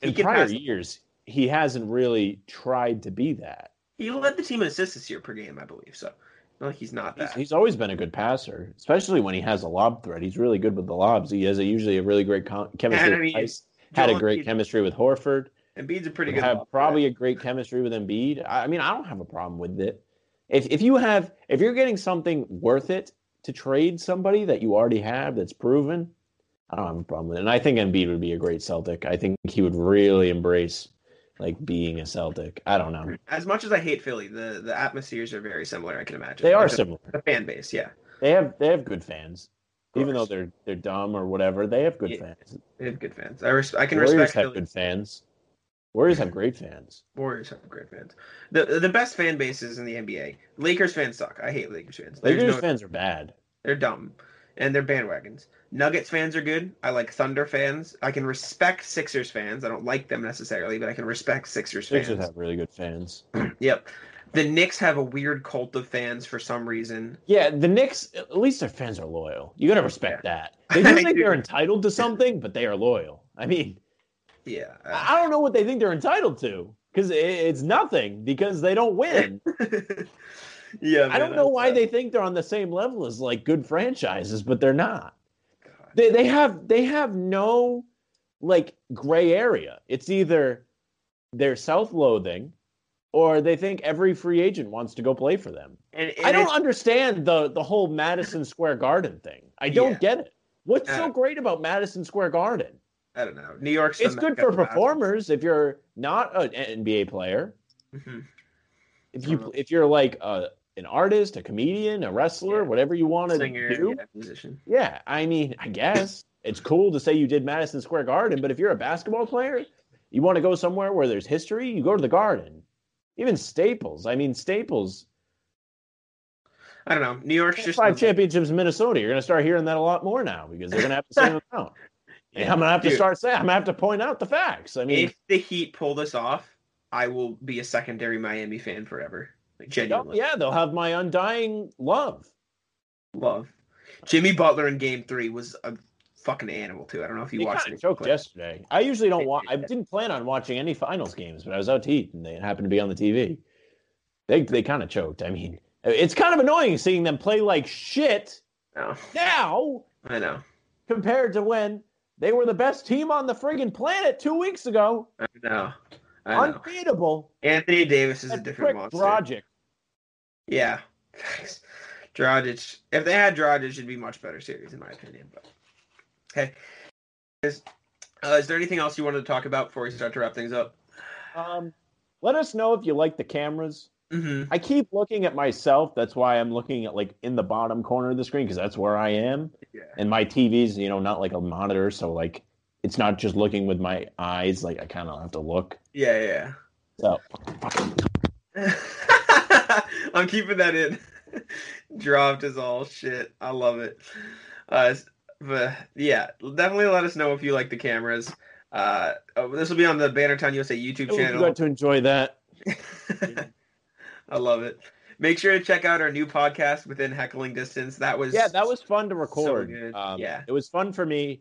He in prior years he hasn't really tried to be that. he led the team in assists this year per game, I believe. So, no, he's not He's, that. he's always been a good passer, especially when he has a lob threat. He's really good with the lobs. He has a, usually a really great con- chemistry. I with mean, had a great Embiid- chemistry with Horford. Embiid's a pretty good. have probably a great chemistry with Embiid. I I mean, I don't have a problem with it. If if you have if you're getting something worth it to trade somebody that you already have that's proven, I don't have a problem with it. And I think Embiid would be a great Celtic. I think he would really embrace like being a Celtic. I don't know. As much as I hate Philly, the the atmospheres are very similar. I can imagine. They are Like the- similar. The fan base, yeah, They have they have good fans. Even though they're they're dumb or whatever, they have good Yeah. fans. they have good fans. I res- I can Warriors respect have Philly. good fans. Warriors have great fans. Warriors have great fans. The the best fan bases in the NBA. Lakers fans suck. I hate Lakers fans. There's Lakers no- fans are bad. They're dumb, and they're bandwagons. Nuggets fans are good. I like Thunder fans. I can respect Sixers fans. I don't like them necessarily, but I can respect Sixers fans. Sixers have really good fans. Yep. The Knicks have a weird cult of fans for some reason. Yeah, the Knicks, at least their fans are loyal. You got to respect that. They do think do. they're entitled to something, but they are loyal. I mean, Yeah. uh, I don't know what they think they're entitled to because it's nothing because they don't win. yeah. I don't know why they think they're on the same level as like good franchises, but they're not. God. They they have they have no like gray area. It's either they're self-loathing or they think every free agent wants to go play for them. And, and I don't understand the the whole Madison Square Garden thing. I don't Yeah. get it. What's so Uh, great about Madison Square Garden? I don't know. New York's It's good for performers if you're not an NBA player. Mhm. If you if you're like a, an artist, a comedian, a wrestler, Yeah. whatever you want to Singer, do. yeah, musician. Yeah, I mean, I guess it's cool to say you did Madison Square Garden, but if you're a basketball player, you want to go somewhere where there's history, you go to the Garden. Even Staples. I mean, Staples. I don't know. New York's just Five championships in Minnesota. You're going to start hearing that a lot more now because they're going to have the same amount. And I'm going to have to start saying, I'm going to have to point out the facts. I mean, if the Heat pull this off, I will be a secondary Miami fan forever. Like oh, genuinely, yeah, they'll have my undying love. love. Jimmy Butler in Game Three was a fucking animal too. I don't know if you He watched kind it. but- yesterday. I usually don't They watch. I did. didn't plan on watching any finals games, but I was out to eat and they happened to be on the TV. They they kind of choked. I mean, it's kind of annoying seeing them play like shit No, now I know. compared to when they were the best team on the friggin' planet two weeks ago. I know. I know. Unbeatable. Anthony Davis is a different monster. Dragic. Yeah. Thanks. Dragic. If they had Dragic, it'd be much better series, in my opinion. But okay. Is, uh, is there anything else you wanted to talk about before we start to wrap things up? Um, let us know if you like the cameras. Mm-hmm. I keep looking at myself. That's why I'm looking at like in the bottom corner of the screen because that's where I am. Yeah. And my TV's, you know, not like a monitor, so like it's not just looking with my eyes. Like I kind of have to look. Yeah, yeah. So. I'm keeping that in. Dropped is all shit. I love it. Uh, but yeah, definitely let us know if you like the cameras. Uh, oh, this will be on the Bannertown USA YouTube you channel. got to enjoy that. I love it. Make sure to check out our new podcast within heckling distance. That was Yeah, that was fun to record. good. Um, Yeah. it was fun for me.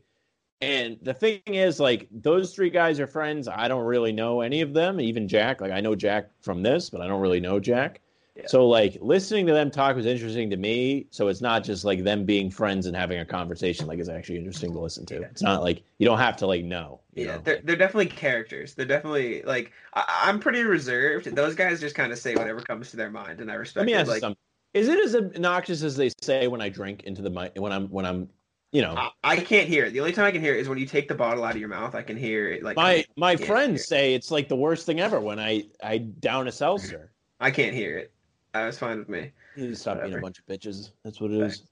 And the thing is, like, those three guys are friends. I don't really know any of them, even Jack. Like, I know Jack from this, but I don't really know Jack. Yeah. So, like, listening to them talk was interesting to me. So it's not just like them being friends and having a conversation. Like, it's actually interesting to listen to. Yeah. It's not like you don't have to like know. You yeah, know? they're they're definitely characters. They're definitely like I, I'm pretty reserved. Those guys just kind of say whatever comes to their mind, and I respect Let me ask Like something. Is it as obnoxious as they say when I drink into the mic? When I'm when I'm, you know, I, I can't hear it. The only time I can hear it is when you take the bottle out of your mouth. I can hear it. Like my my friends it. say it's like the worst thing ever when I I down a seltzer. I can't hear it. Uh, it's fine with me. You stop being a bunch of bitches. That's what it is.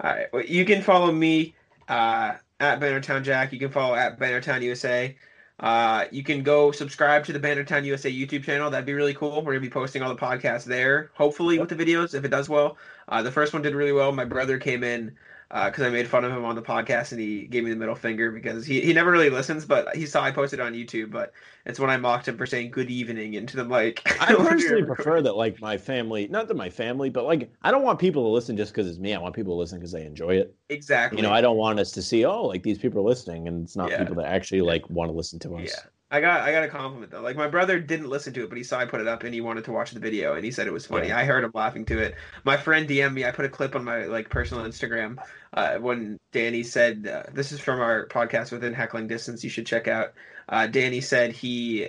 All right. Well, you can follow me uh, at Bannertown Jack. You can follow at Bannertown USA. Uh, you can go subscribe to the Bannertown USA YouTube channel. That'd be really cool. We're gonna be posting all the podcasts there. Hopefully with the videos, if it does well. Uh, the first one did really well. My brother came in Uh, because I made fun of him on the podcast and he gave me the middle finger because he, he never really listens, but he saw I posted on YouTube. But it's when I mocked him for saying good evening into the mic. I when we were personally prefer that like my family, not that my family, but like I don't want people to listen just because it's me. I want people to listen because they enjoy it. exactly. You know, I don't want us to see oh like these people are listening and it's not Yeah. people that actually like want to listen to us. Yeah. I got I got a compliment though. Like my brother didn't listen to it, but he saw I put it up and he wanted to watch the video and he said it was funny. Yeah. I heard him laughing to it. My friend DM'd me. I put a clip on my like personal Instagram uh, when Danny said uh, this is from our podcast within heckling distance. You should check out. Uh, Danny said he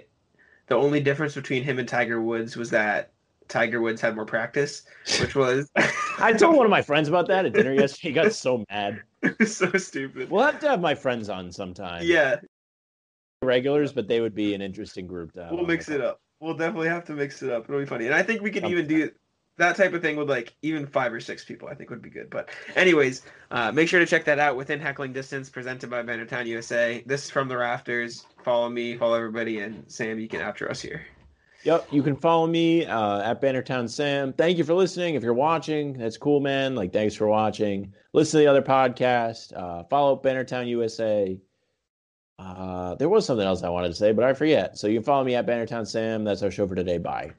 the only difference between him and Tiger Woods was that Tiger Woods had more practice, which was I told one of my friends about that at dinner yesterday. He got so mad. so stupid. We'll have to have my friends on sometime. Yeah, regulars, but they would be an interesting group to we'll mix it up. We'll definitely have to mix it up. It'll be funny, and I think we could even do that type of thing with like even five or six people. I think would be good. But anyways, uh, make sure to check that out within heckling distance, presented by Bannertown USA. This is from the rafters. Follow me, follow everybody, and Sam, you can after us here. Yep, you can follow me uh, at Bannertown Sam. Thank you for listening. If you're watching, that's cool, man. Like, thanks for watching. Listen to the other podcast. Uh, follow up Bannertown USA. Uh, there was something else I wanted to say, but I forget. So you can follow me at Bannertown Sam. That's our show for today. Bye.